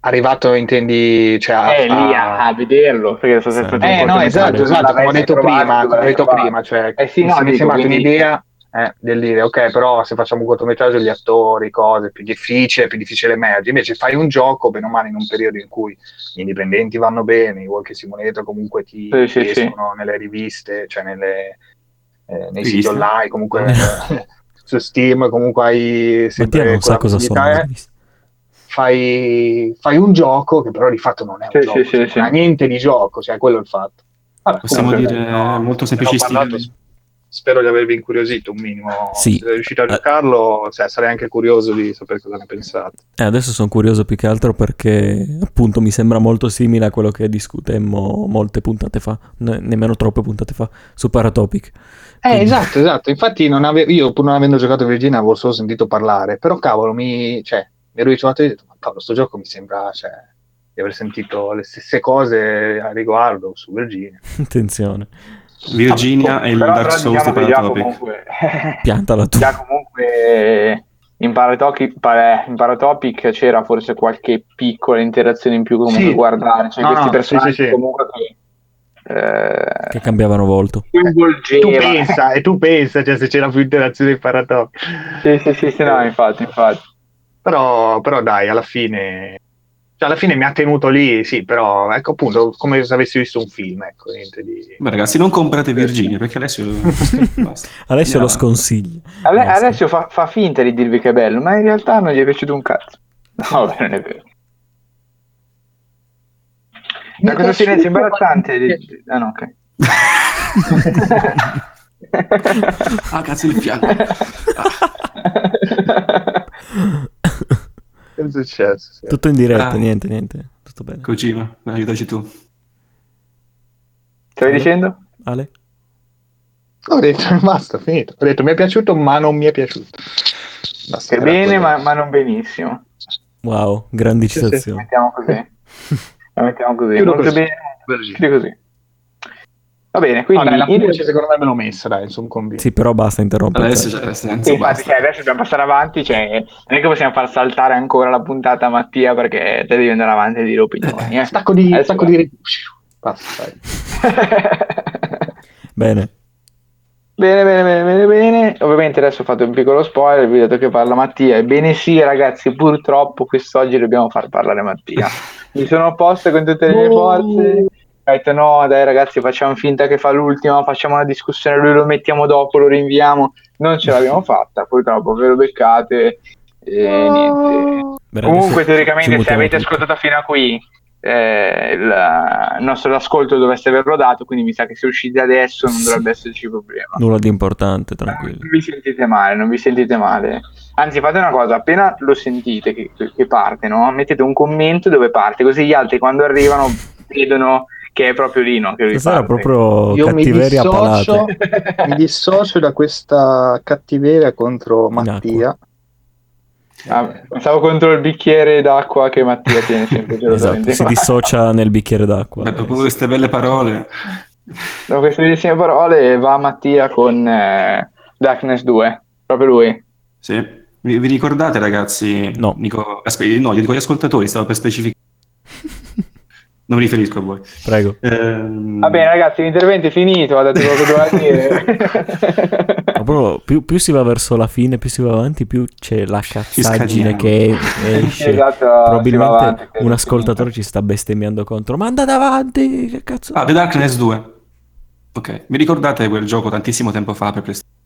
Speaker 2: arrivato intendi, cioè a,
Speaker 1: Eh, lì a, a vederlo, perché se fosse
Speaker 3: Sì.
Speaker 1: stato un
Speaker 2: Eh no, esatto, esatto, come ho detto prima, come ho detto
Speaker 1: trovato.
Speaker 2: prima, cioè
Speaker 1: Eh sì,
Speaker 2: mi
Speaker 1: no,
Speaker 2: mi è sembrata
Speaker 1: quindi-
Speaker 2: un'idea eh, del dire ok, però se facciamo un cortometraggio gli attori, cose, più difficile, è più difficile emergere, invece fai un gioco, bene o male, in un periodo in cui gli indipendenti vanno bene, i walking simulator comunque ti
Speaker 1: Sì, sì,
Speaker 2: ti
Speaker 1: sì.
Speaker 2: escono nelle riviste, cioè nelle, eh, nei
Speaker 4: Riviste?
Speaker 2: siti online, comunque <laughs> eh, su Steam, comunque hai
Speaker 3: Mattia
Speaker 2: sempre
Speaker 3: non sa cosa sono.
Speaker 2: eh, fai, fai un gioco che però di fatto non è un
Speaker 1: Sì,
Speaker 2: gioco,
Speaker 1: sì, sì, sì.
Speaker 2: non ha niente di gioco, cioè quello è il fatto. Vabbè,
Speaker 4: Possiamo
Speaker 2: comunque,
Speaker 4: dire
Speaker 2: no,
Speaker 4: molto
Speaker 2: ne ho
Speaker 4: semplicisti.
Speaker 2: parlato, spero di avervi incuriosito un minimo.
Speaker 3: Sì.
Speaker 2: Se siete riusciti a
Speaker 3: Eh.
Speaker 2: giocarlo, cioè, sarei anche curioso di sapere cosa ne pensate.
Speaker 3: Eh, adesso sono curioso più che altro perché appunto mi sembra molto simile a quello che discutemmo molte puntate fa, ne- nemmeno troppe puntate fa, su Paratopic.
Speaker 2: Eh,
Speaker 3: Quindi-
Speaker 2: esatto, esatto. Infatti, non ave- io pur non avendo giocato Virginia, avevo solo sentito parlare. Però, cavolo, mi, cioè, mi ero ritrovato e ho detto: Ma cavolo, sto gioco mi sembra cioè, di aver sentito le stesse cose a riguardo su Virginia. <laughs>
Speaker 3: Attenzione,
Speaker 4: Virginia e il
Speaker 1: Però-
Speaker 4: Dark Souls
Speaker 1: diciamo
Speaker 4: di
Speaker 1: già
Speaker 4: Paratopic.
Speaker 1: comunque, <laughs>
Speaker 3: piantala tu.
Speaker 1: già comunque in Paratopic, pa- in Paratopic c'era forse qualche piccola interazione in più comunque
Speaker 2: Sì.
Speaker 1: guardare, cioè
Speaker 2: No,
Speaker 1: questi
Speaker 2: no,
Speaker 1: personaggi
Speaker 2: sì, sì, sì.
Speaker 1: comunque che eh,
Speaker 3: Che cambiavano volto.
Speaker 2: Tu pensa, e tu pensa, cioè, se c'era più interazione in paratopi.
Speaker 1: Sì, sì, sì, sì, no, infatti, infatti.
Speaker 2: Però, però dai, alla fine Cioè, alla fine mi ha tenuto lì, sì, però ecco appunto come se avessi visto un film, ecco, niente di...
Speaker 4: Beh, ragazzi, non comprate Virginia perché Alessio. <laughs> basta.
Speaker 3: Adesso lo sconsiglio.
Speaker 1: Ale-. Alessio fa, fa finta di dirvi che è bello, ma in realtà non gli è piaciuto un cazzo. <laughs> No, vabbè, non è vero. Da questo silenzio imbarazzante. di- Ah, no, ok. <laughs>
Speaker 4: Ah, cazzo, il fianco.
Speaker 2: Che è successo? Sì.
Speaker 3: Tutto in diretta,
Speaker 4: Ah.
Speaker 3: niente, niente. Tutto bene.
Speaker 4: Kojima, aiutaci tu.
Speaker 1: Stavi dicendo?
Speaker 3: Ale?
Speaker 2: Ho detto, <laughs> basta, finito. Ho detto, mi è piaciuto, ma non mi è piaciuto. Basta,
Speaker 1: Che bene, ma, ma non benissimo.
Speaker 3: Wow, grandi
Speaker 2: Sì, sì,
Speaker 1: La
Speaker 3: citazioni.
Speaker 1: mettiamo così. La <laughs> mettiamo così.
Speaker 2: Chiudo
Speaker 1: Molto
Speaker 2: così.
Speaker 1: bene.
Speaker 2: Così.
Speaker 1: Chiudi così. Va bene, quindi...
Speaker 2: dai, la
Speaker 1: in-
Speaker 2: Pulce secondo me me l'ho messa, dai, sono convinto.
Speaker 3: Sì, però basta interrompere.
Speaker 4: Adesso,
Speaker 3: cioè.
Speaker 1: Sì,
Speaker 4: basta.
Speaker 1: cioè, adesso dobbiamo passare avanti, cioè, non è che possiamo far saltare ancora la puntata a Mattia perché te devi andare avanti e dire opinioni. Eh.
Speaker 2: Stacco di,
Speaker 1: Adesso
Speaker 2: stacco
Speaker 1: va.
Speaker 2: di dai. <laughs>
Speaker 3: Bene.
Speaker 1: Bene, bene, bene, bene, bene. Ovviamente adesso ho fatto un piccolo spoiler, vi ho detto che parla Mattia. Ebbene sì, ragazzi, purtroppo quest'oggi dobbiamo far parlare Mattia. <laughs> Mi sono opposto con tutte le mie forze. Ho detto no, dai ragazzi, facciamo finta che fa l'ultima, facciamo una discussione, lui lo mettiamo dopo, lo rinviamo. Non ce l'abbiamo fatta, purtroppo ve lo beccate. E niente.
Speaker 3: Bene,
Speaker 1: Comunque, teoricamente, se avete ascoltato fino a qui, eh, il, il nostro ascolto dovreste averlo dato. Quindi mi sa che se uscite adesso non
Speaker 3: Sì.
Speaker 1: dovrebbe esserci problema.
Speaker 3: Nulla di importante, tranquillo.
Speaker 1: Non vi sentite male, non vi sentite male. Anzi, fate una cosa: appena lo sentite che, che parte, no? mettete un commento dove parte, così gli altri quando arrivano vedono che è proprio lì, no? Che
Speaker 3: Questa era proprio
Speaker 2: Io mi
Speaker 3: cattiveria
Speaker 2: dissocio,
Speaker 3: palate. <laughs>
Speaker 2: mi dissocio da questa cattiveria contro Mattia.
Speaker 1: Ah, stavo contro il bicchiere d'acqua che Mattia tiene sempre <laughs>
Speaker 3: Esatto, si dissocia nel bicchiere d'acqua.
Speaker 4: Beh, dopo queste belle parole,
Speaker 1: Dopo queste bellissime parole va Mattia con eh, Darkness 2, proprio lui.
Speaker 4: sì. Vi, vi ricordate, ragazzi?
Speaker 3: No.
Speaker 4: Dico, aspe- no, dico agli ascoltatori, stavo per specificare. Non mi riferisco a voi.
Speaker 3: Prego.
Speaker 4: Ehm,
Speaker 1: Va bene, ragazzi, l'intervento è finito, ha detto quello che doveva dire.
Speaker 3: Ma proprio più, più si va verso la fine, più si va avanti, più c'è la cazzaggine che esce.
Speaker 1: Esatto,
Speaker 3: Probabilmente
Speaker 1: avanti,
Speaker 3: un ascoltatore ci sta bestemmiando contro. Ma andate avanti, che cazzo.
Speaker 4: Ah, The Darkness 2. Ok, vi ricordate quel gioco tantissimo tempo fa per PlayStation?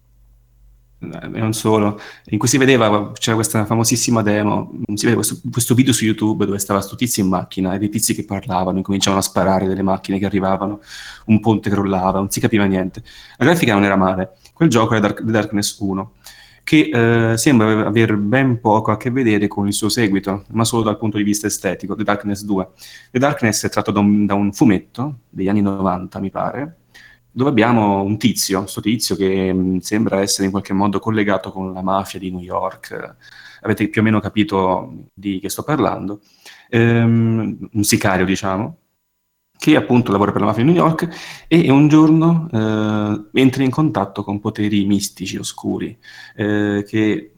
Speaker 4: E non solo, in cui si vedeva, c'era questa famosissima demo, si vede questo, questo video su YouTube dove stava sto tizio in macchina e dei tizi che parlavano, incominciavano a sparare delle macchine che arrivavano, un ponte crollava, non si capiva niente. La grafica non era male, quel gioco era Dark- Darkness 1, che eh, sembra aver ben poco a che vedere con il suo seguito, ma solo dal punto di vista estetico, The Darkness 2. The Darkness è tratto da un, da un fumetto degli anni 90, mi pare, dove abbiamo un tizio, questo tizio che mh, sembra essere in qualche modo collegato con la mafia di New York. Avete più o meno capito di che sto parlando. Ehm, un sicario, diciamo, che appunto lavora per la mafia di New York e un giorno eh, entra in contatto con poteri mistici, oscuri, eh, che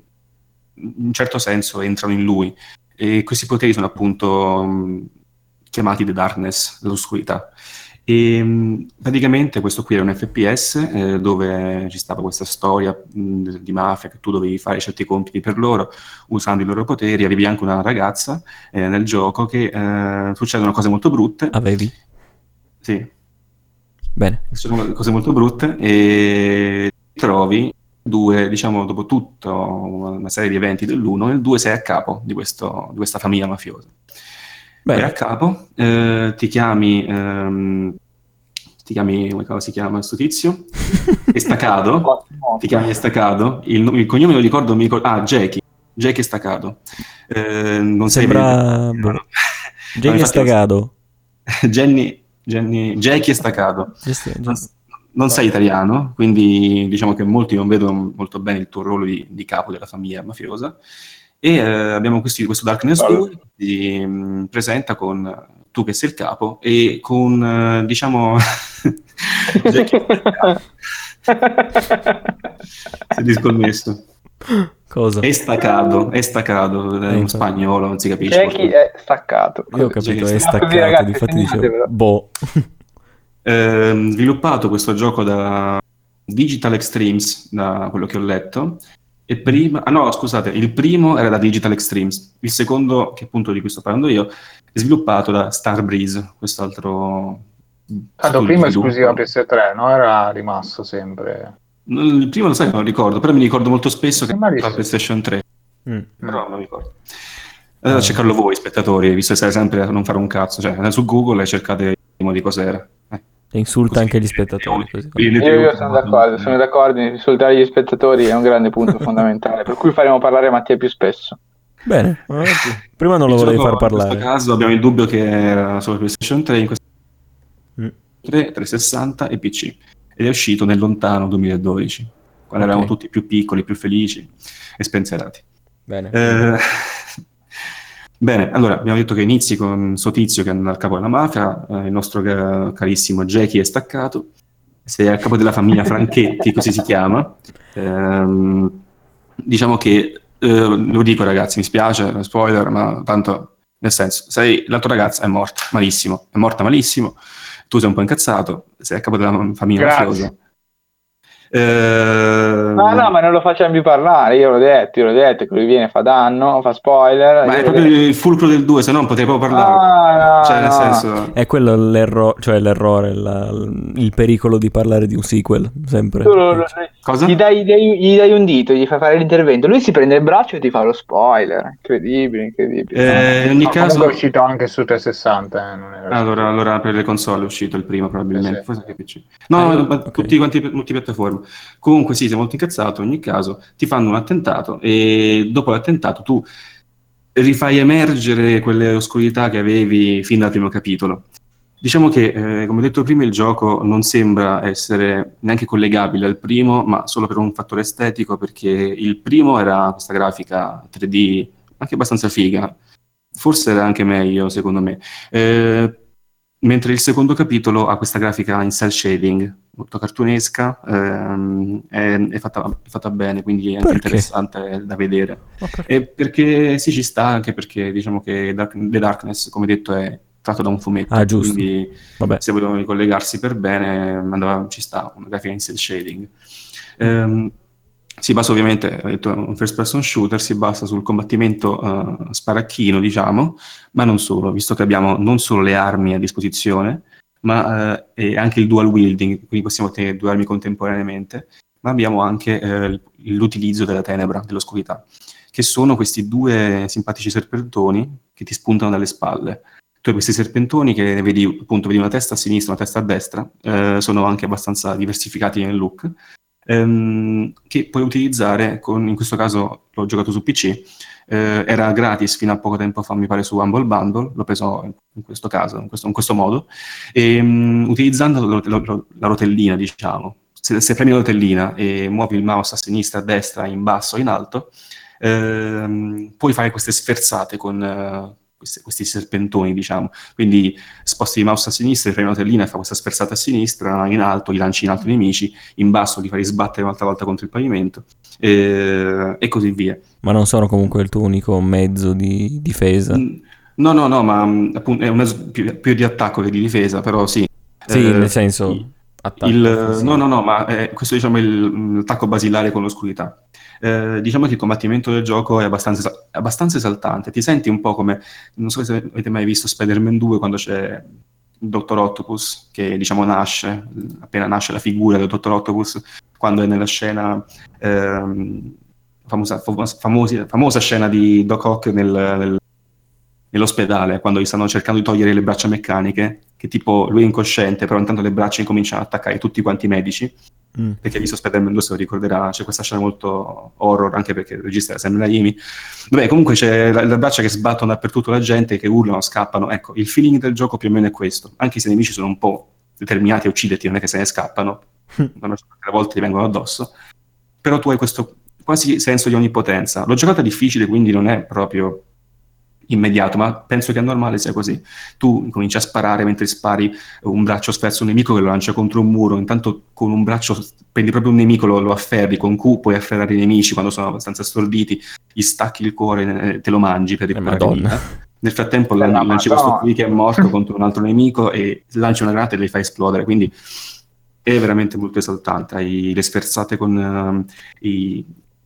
Speaker 4: in un certo senso entrano in lui. E questi poteri sono appunto mh, chiamati The Darkness, l'oscurità. E mh, praticamente questo qui era un FPS eh, dove ci stava questa storia mh, di mafia che tu dovevi fare certi compiti per loro usando i loro poteri. Avevi anche una ragazza eh, nel gioco che eh, succedono cose molto brutte.
Speaker 3: Avevi?
Speaker 4: Sì,
Speaker 3: Bene.
Speaker 4: succedono cose molto brutte e trovi due, diciamo, dopo tutta una serie di eventi dell'uno, nel due sei a capo di, questo, di questa famiglia mafiosa. Vai a capo, eh, ti chiami, ehm, ti chiami, come si chiama questo tizio? <laughs> Estacado, ti chiami Estacado, il, il cognome non ricordo, mi ricordo, ah, Jackie, Jackie Estacado. Eh, non sei
Speaker 3: Sembra... boh. <laughs>
Speaker 4: no.
Speaker 3: Jackie Stagato. <laughs>
Speaker 4: Jenny, Jenny, Jackie Estacado. Non, non sei italiano, quindi diciamo che molti non vedono molto bene il tuo ruolo di, di capo della famiglia mafiosa. E eh, abbiamo questi- questo Darkness
Speaker 1: Bello.
Speaker 4: 2 che ti mm, presenta con eh, tu che sei il capo e con, eh, diciamo, <laughs> è disconnesso.
Speaker 3: Cosa?
Speaker 4: Estacado, estacado, è
Speaker 3: Eh,
Speaker 4: in
Speaker 3: infatti.
Speaker 4: spagnolo, non si capisce.
Speaker 1: Jackie è staccato.
Speaker 3: Io ho capito, è staccato,
Speaker 1: Ragazzi,
Speaker 3: difatti
Speaker 1: segnatevelo.
Speaker 3: dicevo, boh. <laughs>
Speaker 4: Ehm, sviluppato questo gioco da Digital Extremes, da quello che ho letto, E prima, ah no, scusate, il primo era da Digital Extremes, il secondo, che appunto di cui sto parlando io, è sviluppato da Starbreeze, quest'altro.
Speaker 2: Tanto
Speaker 4: studio
Speaker 2: prima esclusiva PS3, no? Era rimasto sempre.
Speaker 4: Il primo lo sai, non ricordo, però mi ricordo molto spesso che era. PlayStation 3,
Speaker 3: Mm.
Speaker 4: però non ricordo. Allora cercarlo voi, spettatori, visto che sai sempre a non fare un cazzo, cioè andate su Google e cercate di cos'era. Eh,
Speaker 3: insulta
Speaker 4: così.
Speaker 3: anche gli spettatori. Così.
Speaker 1: Io, io sono d'accordo, sono d'accordo, insultare gli spettatori è un grande punto <laughs> fondamentale, per cui faremo parlare Mattia più spesso.
Speaker 3: Bene, avanti. prima non lo
Speaker 4: gioco,
Speaker 3: far
Speaker 4: In
Speaker 3: parlare.
Speaker 4: questo caso abbiamo il dubbio che era solo PlayStation 3, in questo
Speaker 3: Mm.
Speaker 4: 3, 360 e PC. Ed è uscito nel lontano 2012, quando
Speaker 3: Ok.
Speaker 4: eravamo tutti più piccoli, più felici e spensierati.
Speaker 3: Bene.
Speaker 4: Eh, Bene, allora abbiamo detto che inizi con questo tizio che è al capo della mafia, eh, il nostro ca- carissimo Jackie è staccato, sei al capo della famiglia Franchetti, così si chiama. Ehm, diciamo che, eh, lo dico ragazzi, mi spiace, spoiler, ma tanto, nel senso, sei, la tua ragazza è morta malissimo, è morta malissimo, tu sei un po' incazzato, sei al capo della famiglia
Speaker 2: Grazie.
Speaker 4: mafiosa. Ehm,
Speaker 1: No, no, ma non lo facciamo più parlare, io l'ho detto, io l'ho detto, che lui viene, fa danno, fa spoiler.
Speaker 4: ma è proprio
Speaker 1: detto.
Speaker 4: il fulcro del 2, se no non potrei proprio parlare.
Speaker 1: Ah, no,
Speaker 4: cioè, nel
Speaker 1: no.
Speaker 4: senso...
Speaker 3: È quello l'errore, cioè l'errore, la- il pericolo di parlare di un sequel, sempre.
Speaker 1: Tu lo- lo-
Speaker 4: Cosa?
Speaker 1: Gli dai, gli dai- gli dai un dito, gli fai fare l'intervento, lui si prende il braccio e ti fa lo spoiler. Incredibile, incredibile.
Speaker 4: Eh, in ogni
Speaker 2: No,
Speaker 4: caso,
Speaker 2: è uscito anche su 360. eh, non era
Speaker 4: allora, allora per le console è uscito il primo probabilmente,
Speaker 2: Eh sì.
Speaker 4: forse anche PC. No,
Speaker 3: Ah,
Speaker 4: no, ma
Speaker 3: ok.
Speaker 4: tutti quanti multipiattaforme. Comunque sì, sei molto incazzato, in ogni caso ti fanno un attentato e dopo l'attentato tu rifai emergere quelle oscurità che avevi fin dal primo capitolo. Diciamo che, eh, come detto prima, il gioco non sembra essere neanche collegabile al primo, ma solo per un fattore estetico, perché il primo era questa grafica 3D anche abbastanza figa, forse era anche meglio secondo me. Eh, mentre il secondo capitolo ha questa grafica in cell shading, molto cartunesca, ehm, è, è fatta, è fatta bene, quindi è anche
Speaker 3: Perché?
Speaker 4: interessante da vedere.
Speaker 3: Ma perché?
Speaker 4: E perché sì, ci sta, anche perché diciamo che Dark- The Darkness, come detto, è tratto da un fumetto,
Speaker 3: Ah, giusto.
Speaker 4: quindi
Speaker 3: Vabbè.
Speaker 4: se volevano ricollegarsi per bene, andava, ci sta una grafica in cell shading. Ehm, si basa ovviamente, ho detto, un first person shooter, si basa sul combattimento eh, sparacchino, diciamo, ma non solo, visto che abbiamo non solo le armi a disposizione, ma e anche il dual wielding, quindi possiamo tenere due armi contemporaneamente, ma abbiamo anche eh, l'utilizzo della tenebra, dell'oscurità, che sono questi due simpatici serpentoni che ti spuntano dalle spalle. Tu hai questi serpentoni che vedi, appunto, vedi una testa a sinistra, una testa a destra, eh, sono anche abbastanza diversificati nel look, ehm, che puoi utilizzare, con, in questo caso l'ho giocato su PC, eh, era gratis fino a poco tempo fa, mi pare, su Humble Bundle, l'ho preso in questo caso, in questo, in questo modo, e, mm, utilizzando lo- lo- la rotellina, diciamo. Se, se premi la rotellina e muovi il mouse a sinistra, a destra, in basso, in alto, ehm, puoi fare queste sferzate con eh, questi, questi serpentoni, diciamo. Quindi sposti il mouse a sinistra, premi la rotellina e fa questa sferzata a sinistra, in alto, li lanci in alto i nemici, in basso li fai sbattere un'altra volta contro il pavimento, eh, e così via.
Speaker 3: Ma non sono comunque il tuo unico mezzo di difesa.
Speaker 4: Mm, No, no, no, ma mm, appunto è un mezzo più, più di attacco che di difesa, però sì.
Speaker 3: Sì,
Speaker 4: Eh,
Speaker 3: nel senso... attacco,
Speaker 4: il- no, no, no, ma eh, questo diciamo è il- l'attacco basilare con l'oscurità. Eh, diciamo che il combattimento del gioco è abbastanza, abbastanza esaltante. Ti senti un po' come, non so se avete mai visto Spider-Man 2 quando c'è il Dottor Octopus, che diciamo nasce, appena nasce la figura del Dottor Octopus, quando è nella scena, ehm, famosa, famosa, famosa scena di Doc Ock nel- nel- nell'ospedale, quando gli stanno cercando di togliere le braccia meccaniche, che tipo lui è incosciente, però intanto le braccia incominciano ad attaccare tutti quanti i medici,
Speaker 3: Mm.
Speaker 4: perché visto Spider-Man 2 se lo ricorderà, c'è questa scena molto horror, anche perché il regista è Sam Raimi. Vabbè, comunque c'è la- le braccia che sbattono dappertutto la gente, che urlano, scappano. Ecco, il feeling del gioco più o meno è questo, anche se i nemici sono un po' determinati a ucciderti, non è che se ne scappano, <laughs> maggior parte delle volte ti vengono addosso, però tu hai questo quasi senso di onnipotenza. L'ho giocata difficile, quindi non è proprio immediato, ma penso che è normale sia così. Tu cominci a sparare mentre spari un braccio sferzo un nemico che lo lancia contro un muro, intanto con un braccio prendi proprio un nemico, lo, lo afferri, con Q puoi afferrare i nemici quando sono abbastanza storditi, gli stacchi il cuore, eh, te lo mangi per
Speaker 3: Madonna.
Speaker 4: vita. Nel frattempo lan- lanci questo qui che è morto contro un altro nemico e lanci una granata e li fai esplodere, quindi è veramente molto esaltante. Hai le sferzate con ehm, i,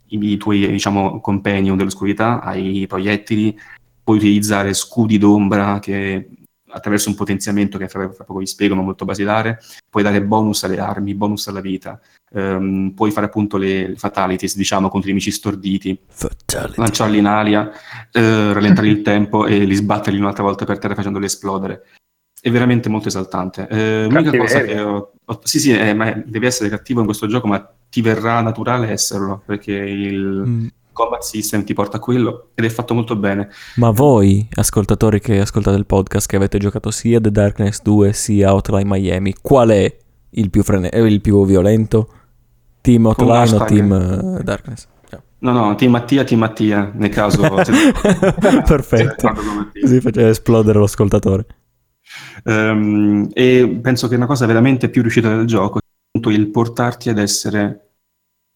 Speaker 4: i tuoi diciamo, companion dell'oscurità, hai proiettili, puoi utilizzare scudi d'ombra che attraverso un potenziamento che fra, fra poco vi spiego, ma molto basilare, puoi dare bonus alle armi, bonus alla vita, um, puoi fare appunto le fatalities, diciamo, contro i nemici storditi, Fatality. lanciarli in aria, eh, rallentare il tempo e li sbatterli un'altra volta per terra facendoli esplodere. È veramente molto esaltante. Eh, l'unica cosa che ho, ho, sì, sì, eh, ma devi essere cattivo in questo gioco, ma ti verrà naturale esserlo, perché il, mm combat system ti porta a quello ed è fatto molto bene.
Speaker 3: Ma voi, ascoltatori che ascoltate il podcast, che avete giocato sia The Darkness 2 sia Hotline Miami, qual è il più, frene- eh, il più violento? Team Hotline o Team uh, Darkness?
Speaker 4: No, no, Team Mattia, Team Mattia, nel caso... <laughs>
Speaker 3: Perfetto, così faceva esplodere l'ascoltatore.
Speaker 4: Um, e penso che una cosa veramente più riuscita del gioco è il portarti ad essere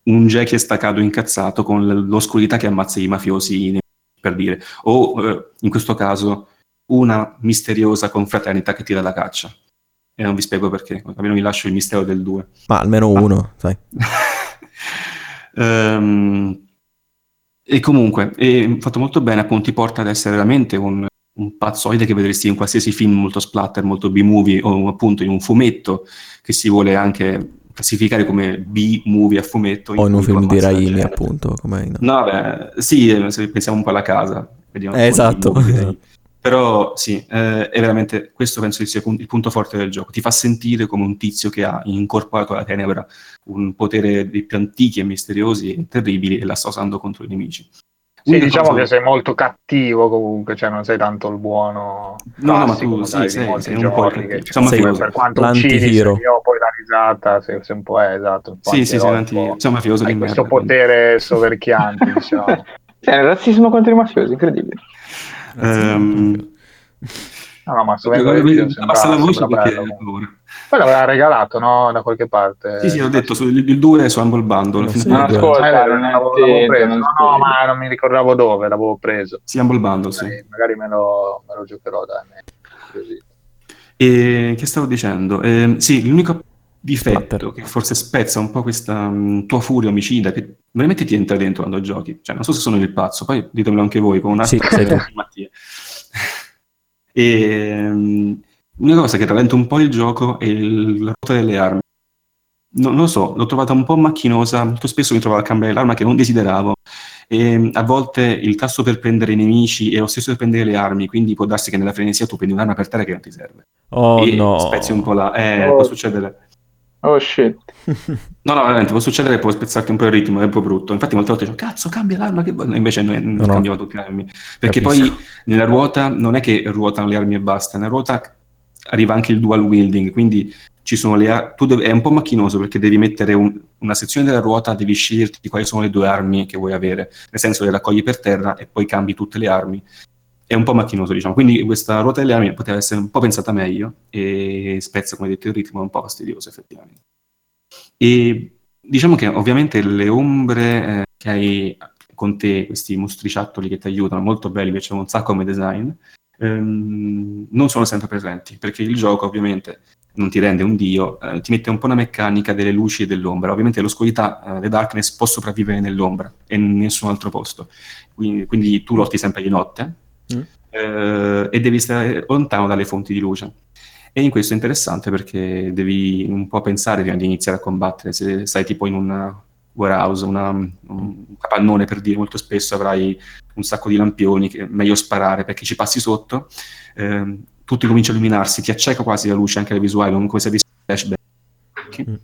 Speaker 4: un Jackie staccato incazzato con l'oscurità che ammazza i mafiosi, per dire, o eh, in questo caso una misteriosa confraternita che tira la caccia. E non vi spiego perché, almeno vi lascio il mistero del 2.
Speaker 3: Ma almeno uno, <laughs> sai.
Speaker 4: um, e comunque, è fatto molto bene, appunto, ti porta ad essere veramente un, un pazzoide che vedresti in qualsiasi film molto splatter, molto B-movie o appunto in un fumetto che si vuole anche classificare come B-movie a fumetto.
Speaker 3: O in un film di Raimi, appunto. Come
Speaker 4: no? no, beh, sì, se pensiamo un po' alla casa.
Speaker 3: Eh, esatto.
Speaker 4: Però sì, eh, è veramente, questo penso sia il punto forte del gioco. Ti fa sentire come un tizio che ha incorporato alla tenebra un potere dei più antichi e misteriosi e terribili e la sta usando contro i nemici.
Speaker 2: Sì, diciamo cosa... che sei molto cattivo comunque, cioè non sei tanto il buono.
Speaker 4: No, no, ma tu sì, sei, sei un po'
Speaker 2: che, diciamo, sei, per quanto uccidi, io poi la risata, sei, sei un po' è, esatto. Un po
Speaker 4: sì, sì, sei un sei mafioso
Speaker 2: di questo potere soverchiante, <laughs> diciamo.
Speaker 1: È il razzismo contro i mafiosi, incredibile.
Speaker 4: Um,
Speaker 2: no, no, ma basta
Speaker 4: la voce perché
Speaker 2: poi l'aveva regalato, no? Da qualche parte.
Speaker 4: Sì, sì, ho detto, su, il 2 su Humble Bundle.
Speaker 1: Sì, no, ascolta, non l'avevo
Speaker 2: preso. No, no, ma non mi ricordavo dove, l'avevo preso.
Speaker 4: Sì, Humble Bundle, sì.
Speaker 2: Magari me lo, me lo giocherò, dai. Così.
Speaker 4: E che stavo dicendo? Eh, sì, l'unico difetto che forse spezza un po' questa um, tua furia omicida che veramente ti entra dentro quando giochi. Cioè, non so se sono il pazzo, poi ditemelo anche voi con una
Speaker 3: sì, <laughs>
Speaker 4: Mattia. e um, L'unica cosa che rallenta un po' il gioco è il, la ruota delle armi. No, non lo so, l'ho trovata un po' macchinosa, molto spesso mi trovavo a cambiare l'arma che non desideravo e a volte il tasto per prendere i nemici è lo stesso per prendere le armi, quindi può darsi che nella frenesia tu prendi un'arma per terra che non ti serve.
Speaker 3: Oh
Speaker 4: e
Speaker 3: no.
Speaker 4: spezzi un po' là, eh, oh. può succedere.
Speaker 1: Oh shit. <laughs>
Speaker 4: no, no, veramente può succedere può spezzarti un po' il ritmo, è un po' brutto. Infatti molte volte dico, cazzo, cambia l'arma, che invece non, non no, cambiava tutte le armi. Perché Capisco. poi nella ruota non è che ruotano le armi e basta, nella ruota arriva anche il dual wielding, quindi ci sono le tu devi, è un po' macchinoso perché devi mettere un, una sezione della ruota, devi sceglierti quali sono le due armi che vuoi avere, nel senso le raccogli per terra e poi cambi tutte le armi. È un po' macchinoso, diciamo. Quindi questa ruota delle armi poteva essere un po' pensata meglio e spezza, come detto, il ritmo è un po' fastidioso effettivamente. E diciamo che ovviamente le ombre eh, che hai con te, questi mostriciattoli che ti aiutano, molto belli, mi piacciono un sacco come design, ehm, non sono sempre presenti, perché il gioco ovviamente non ti rende un dio, eh, ti mette un po' una meccanica delle luci e dell'ombra. Ovviamente l'oscurità, eh, the darkness, può sopravvivere nell'ombra e in nessun altro posto. Quindi, quindi tu lotti sempre di notte mm. eh, e devi stare lontano dalle fonti di luce. E in questo è interessante perché devi un po' pensare prima di iniziare a combattere. Se stai tipo in una warehouse, una, un capannone per dire, molto spesso avrai un sacco di lampioni, che è meglio sparare perché ci passi sotto, eh, tutto comincia a illuminarsi, ti acceca quasi la luce anche le visuali, come se avessi flashback. Mm.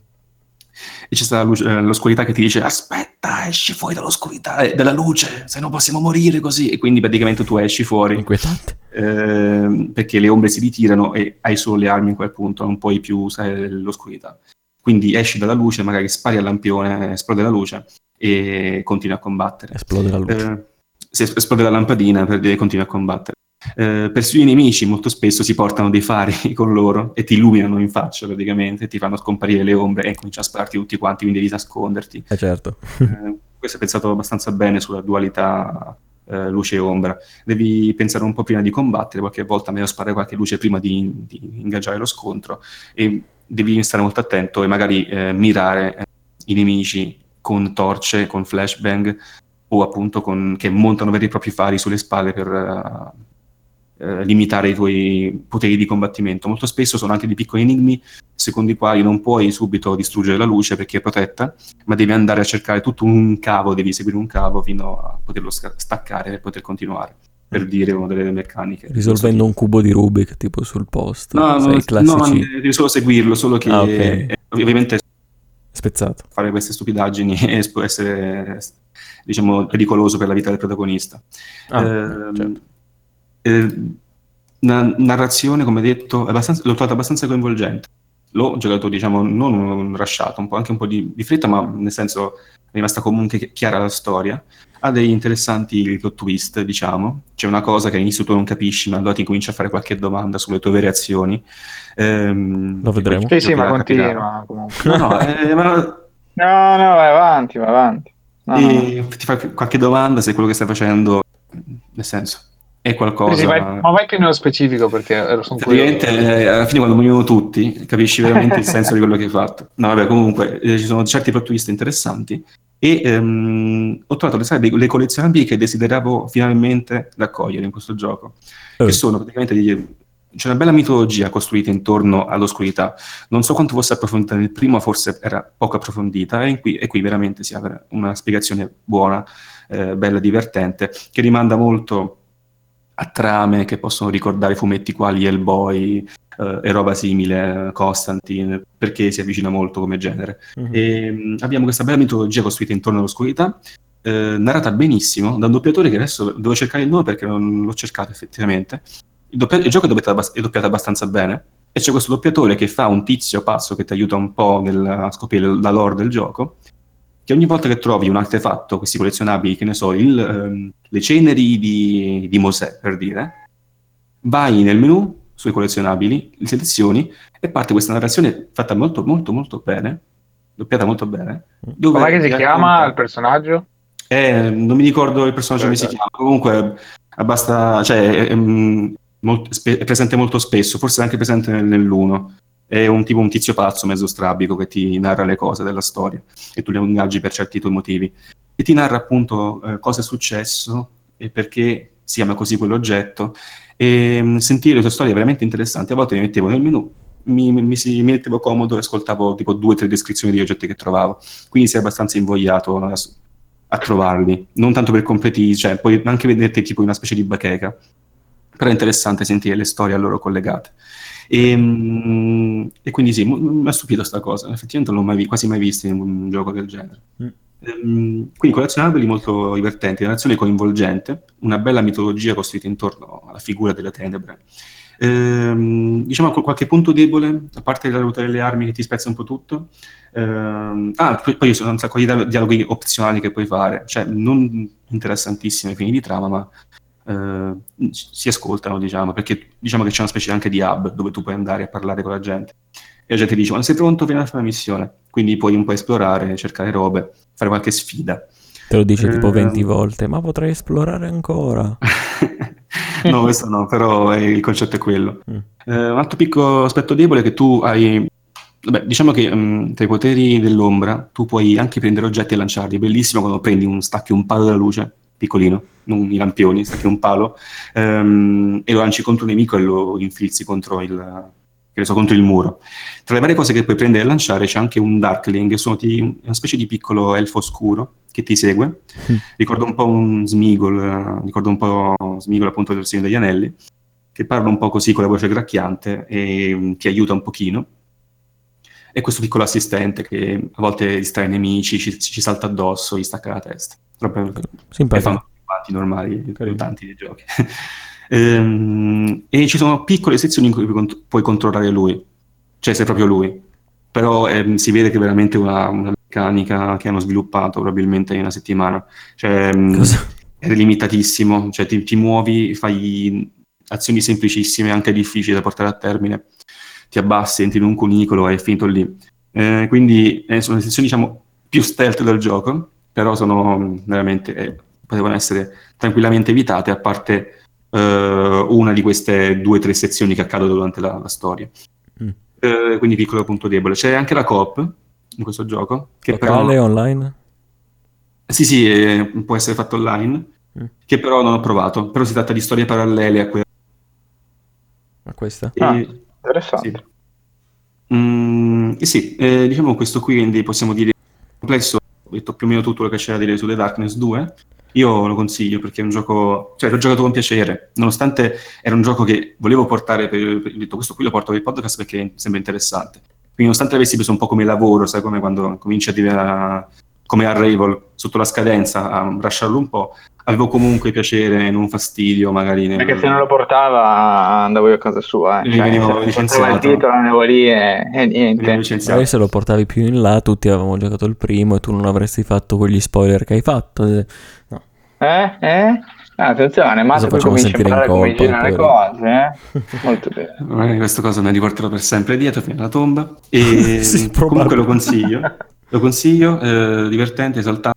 Speaker 4: E c'è stata luce, eh, l'oscurità che ti dice aspetta, esci fuori dall'oscurità, eh, dalla luce, se no possiamo morire così. E quindi praticamente tu esci fuori.
Speaker 3: Inquietante.
Speaker 4: Eh, perché le ombre si ritirano e hai solo le armi in quel punto, non puoi più usare l'oscurità. Quindi esci dalla luce, magari spari al lampione, esplode la luce e continui a combattere.
Speaker 3: Esplode la luce. Eh,
Speaker 4: se esplode la lampadina per dire continui a combattere. Eh, persino i nemici molto spesso si portano dei fari <laughs> con loro e ti illuminano in faccia praticamente, ti fanno scomparire le ombre e cominciano a spararti tutti quanti, quindi devi nasconderti.
Speaker 3: Eh certo.
Speaker 4: eh, questo è pensato abbastanza bene sulla dualità eh, luce e ombra. Devi pensare un po' prima di combattere, qualche volta meglio sparare qualche luce prima di, di ingaggiare lo scontro e devi stare molto attento e magari eh, mirare eh, i nemici con torce, con flashbang o appunto con, che montano veri e propri fari sulle spalle per uh, uh, limitare i tuoi poteri di combattimento. Molto spesso sono anche dei piccoli enigmi secondo i quali non puoi subito distruggere la luce perché è protetta, ma devi andare a cercare tutto un cavo, devi seguire un cavo fino a poterlo staccare e poter continuare per dire una delle meccaniche.
Speaker 3: Risolvendo un cubo di Rubik tipo sul post.
Speaker 4: No, no, no, devi solo seguirlo, solo che ah, okay. è, ovviamente
Speaker 3: spezzato.
Speaker 4: Fare queste stupidaggini <laughs> può essere diciamo pericoloso per la vita del protagonista. Ah, eh, certo. eh, la narrazione, come detto, l'ho trovata abbastanza coinvolgente. L'ho giocato, diciamo, non un rasciato, un po', anche un po' di, di fretta, ma nel senso è rimasta comunque chiara la storia ha degli interessanti plot twist, diciamo. C'è una cosa che all'inizio tu non capisci, ma allora ti cominci a fare qualche domanda sulle tue vere azioni.
Speaker 3: Ehm, Lo vedremo.
Speaker 2: Sì, sì, ma continua comunque. No, no, eh,
Speaker 1: ma... no, no, vai avanti, vai avanti.
Speaker 4: No, e no. ti fai qualche domanda se quello che stai facendo, nel senso, è qualcosa... Sì,
Speaker 2: vai, ma vai più nello specifico perché ero
Speaker 4: sono Praticamente, eh, alla fine quando muoiono tutti, capisci veramente il senso di quello che hai fatto. No, vabbè, comunque, eh, ci sono certi plot twist interessanti e ehm, ho trovato le, sai, le collezionabili che desideravo finalmente raccogliere in questo gioco, oh. che sono praticamente degli, c'è una bella mitologia costruita intorno all'oscurità. Non so quanto fosse approfondita nel primo, forse era poco approfondita, e qui, e qui veramente si apre una spiegazione buona, eh, bella, divertente, che rimanda molto a trame che possono ricordare fumetti quali Hellboy, uh, e roba simile, Constantine, perché si avvicina molto come genere. Mm-hmm. E, um, abbiamo questa bella mitologia costruita intorno all'oscurità, eh, narrata benissimo da un doppiatore che adesso devo cercare il nome perché non l'ho cercato effettivamente. Il, doppia- il gioco è doppiato, abbast- è doppiato, abbastanza bene e c'è questo doppiatore che fa un tizio pazzo che ti aiuta un po' nel, a scoprire la lore del gioco che ogni volta che trovi un artefatto, questi collezionabili, che ne so, il, ehm, le ceneri di, di Mosè, per dire, vai nel menu sui collezionabili, li selezioni e parte questa narrazione fatta molto molto molto bene, doppiata molto bene.
Speaker 2: Come che si chiama il personaggio?
Speaker 4: Eh, non mi ricordo il personaggio come si chiama, comunque abbasta, cioè, è, è, molto, è, presente molto spesso, forse anche presente nell'uno. È un tipo un tizio pazzo, mezzo strabico, che ti narra le cose della storia e tu le ingaggi per certi tuoi motivi. E ti narra appunto eh, cosa è successo e perché si chiama così quell'oggetto e mm, sentire le tue storie veramente interessanti. A volte mi mettevo nel menu, mi, mi, mi, mettevo comodo e ascoltavo tipo due o tre descrizioni di oggetti che trovavo. Quindi sei abbastanza invogliato a, a trovarli. Non tanto per completi, cioè puoi anche vederti tipo una specie di bacheca. Però è interessante sentire le storie a loro collegate. E, mm, e quindi sì, mi ha stupito questa cosa. Effettivamente non l'ho mai, quasi mai visto in un gioco del genere. Mm. Ehm, quindi collezionabili molto divertenti, narrazione coinvolgente, una bella mitologia costruita intorno alla figura delle tenebre. Ehm, diciamo qualche punto debole, a parte la ruota delle armi che ti spezza un po' tutto. Ehm, ah, poi, ci sono un sacco di dialoghi opzionali che puoi fare, cioè non interessantissimi ai fini di trama, ma eh, si ascoltano, diciamo, perché diciamo che c'è una specie anche di hub dove tu puoi andare a parlare con la gente. E la gente dice, ma sei pronto? Vieni a fare una missione. Quindi puoi un po' esplorare, cercare robe, fare qualche sfida.
Speaker 3: Te lo dice eh, tipo 20 volte, ma potrei esplorare ancora. <laughs>
Speaker 4: no, questo no, però è, il concetto è quello. Mm. Eh, un altro piccolo aspetto debole è che tu hai... Vabbè, diciamo che um, tra i poteri dell'ombra tu puoi anche prendere oggetti e lanciarli. Bellissimo quando prendi un stacchi un palo della luce, piccolino, non i lampioni, stacchi un palo, um, e lo lanci contro un nemico e lo infilzi contro il, che so, contro il muro. Tra le varie cose che puoi prendere e lanciare c'è anche un Darkling, sono ti, una specie di piccolo elfo oscuro che ti segue. Mm. Ricordo un po' un Smigol, ricordo un po' Smigol appunto del Signore degli Anelli, che parla un po' così con la voce gracchiante e um, ti aiuta un pochino. E questo piccolo assistente che a volte distrae i nemici, ci, ci salta addosso, gli stacca la testa. Proprio
Speaker 3: Simpatico.
Speaker 4: fanno normali, tanti dei giochi. <laughs> Ehm, e ci sono piccole sezioni in cui puoi controllare lui, cioè se è proprio lui. Però ehm, si vede che è veramente una, una, meccanica che hanno sviluppato probabilmente in una settimana. Cioè, ehm, è limitatissimo, cioè ti, ti, muovi, fai azioni semplicissime, anche difficili da portare a termine. Ti abbassi, entri in un cunicolo e è finito lì. Eh, quindi eh, sono le sezioni diciamo più stealth del gioco, però sono veramente eh, potevano essere tranquillamente evitate, a parte uh, una di queste due o tre sezioni che accadono durante la, la storia. Mm. Uh, quindi piccolo punto debole. C'è anche la coop in questo gioco.
Speaker 3: Che Locale, però... online?
Speaker 4: Sì, sì, eh, può essere fatto online,
Speaker 3: Mm.
Speaker 4: che però non ho provato. Però si tratta di storie parallele a quelle.
Speaker 3: Ma questa?
Speaker 1: Ah,
Speaker 4: E-
Speaker 1: Interessante.
Speaker 4: sì. Mm, eh sì, eh, diciamo questo qui quindi possiamo dire complesso, ho detto più o meno tutto quello che c'era da dire su The Darkness 2. Io lo consiglio perché è un gioco, cioè l'ho giocato con piacere, nonostante era un gioco che volevo portare per, per- detto questo qui lo porto per il podcast perché sembra interessante. Quindi nonostante l'avessi preso un po' come lavoro, sai come quando cominci a come Arrival sotto la scadenza, a rusharlo un po', avevo comunque piacere, non fastidio magari nel...
Speaker 1: Perché se non lo portava andavo io a casa sua. Eh.
Speaker 4: Mi venivo licenziato.
Speaker 1: il titolo andavo lì e, e niente.
Speaker 3: Magari se lo portavi più in là, tutti avevamo giocato il primo e tu non avresti fatto quegli spoiler che hai fatto. Eh, No.
Speaker 1: Eh? Eh? Ah, attenzione, ma poi
Speaker 3: facciamo
Speaker 1: cominci a
Speaker 3: sentire in
Speaker 1: imparare come girano le cose, eh? <laughs> Molto bene.
Speaker 4: Magari questa cosa me la riporterò per sempre dietro fino alla tomba. E <laughs>
Speaker 3: Sì,
Speaker 4: comunque lo consiglio. <laughs> Lo consiglio, eh, divertente, esaltante.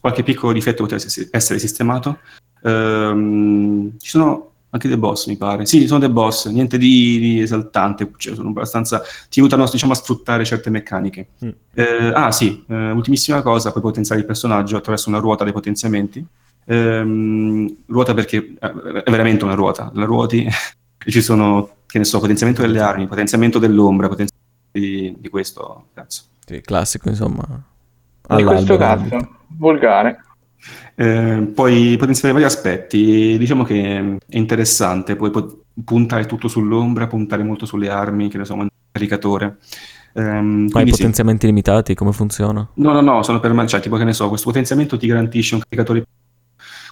Speaker 4: Qualche piccolo difetto potrebbe ess- essere sistemato. Ehm, ci sono anche dei boss, mi pare. Sì, sono dei boss, niente di, di esaltante, cioè, sono abbastanza. ti aiutano diciamo, a sfruttare certe meccaniche.
Speaker 3: Mm.
Speaker 4: Eh, ah, sì, eh, ultimissima cosa, puoi potenziare il personaggio attraverso una ruota dei potenziamenti. Ehm, ruota perché eh, è veramente una ruota, la ruoti <laughs> ci sono, che ne so, potenziamento delle armi, potenziamento dell'ombra, potenziamento di, di questo, cazzo.
Speaker 3: Sì, classico, insomma.
Speaker 1: Di questo cazzo, volgare.
Speaker 4: Eh, puoi potenziare vari aspetti, diciamo che è interessante, puoi pu- puntare tutto sull'ombra, puntare molto sulle armi, che ne so, un caricatore. Ehm,
Speaker 3: Ma i
Speaker 4: quindi sì.
Speaker 3: potenziamenti limitati, come funziona?
Speaker 4: No, no, no, sono per cioè, tipo che ne so, questo potenziamento ti garantisce un caricatore.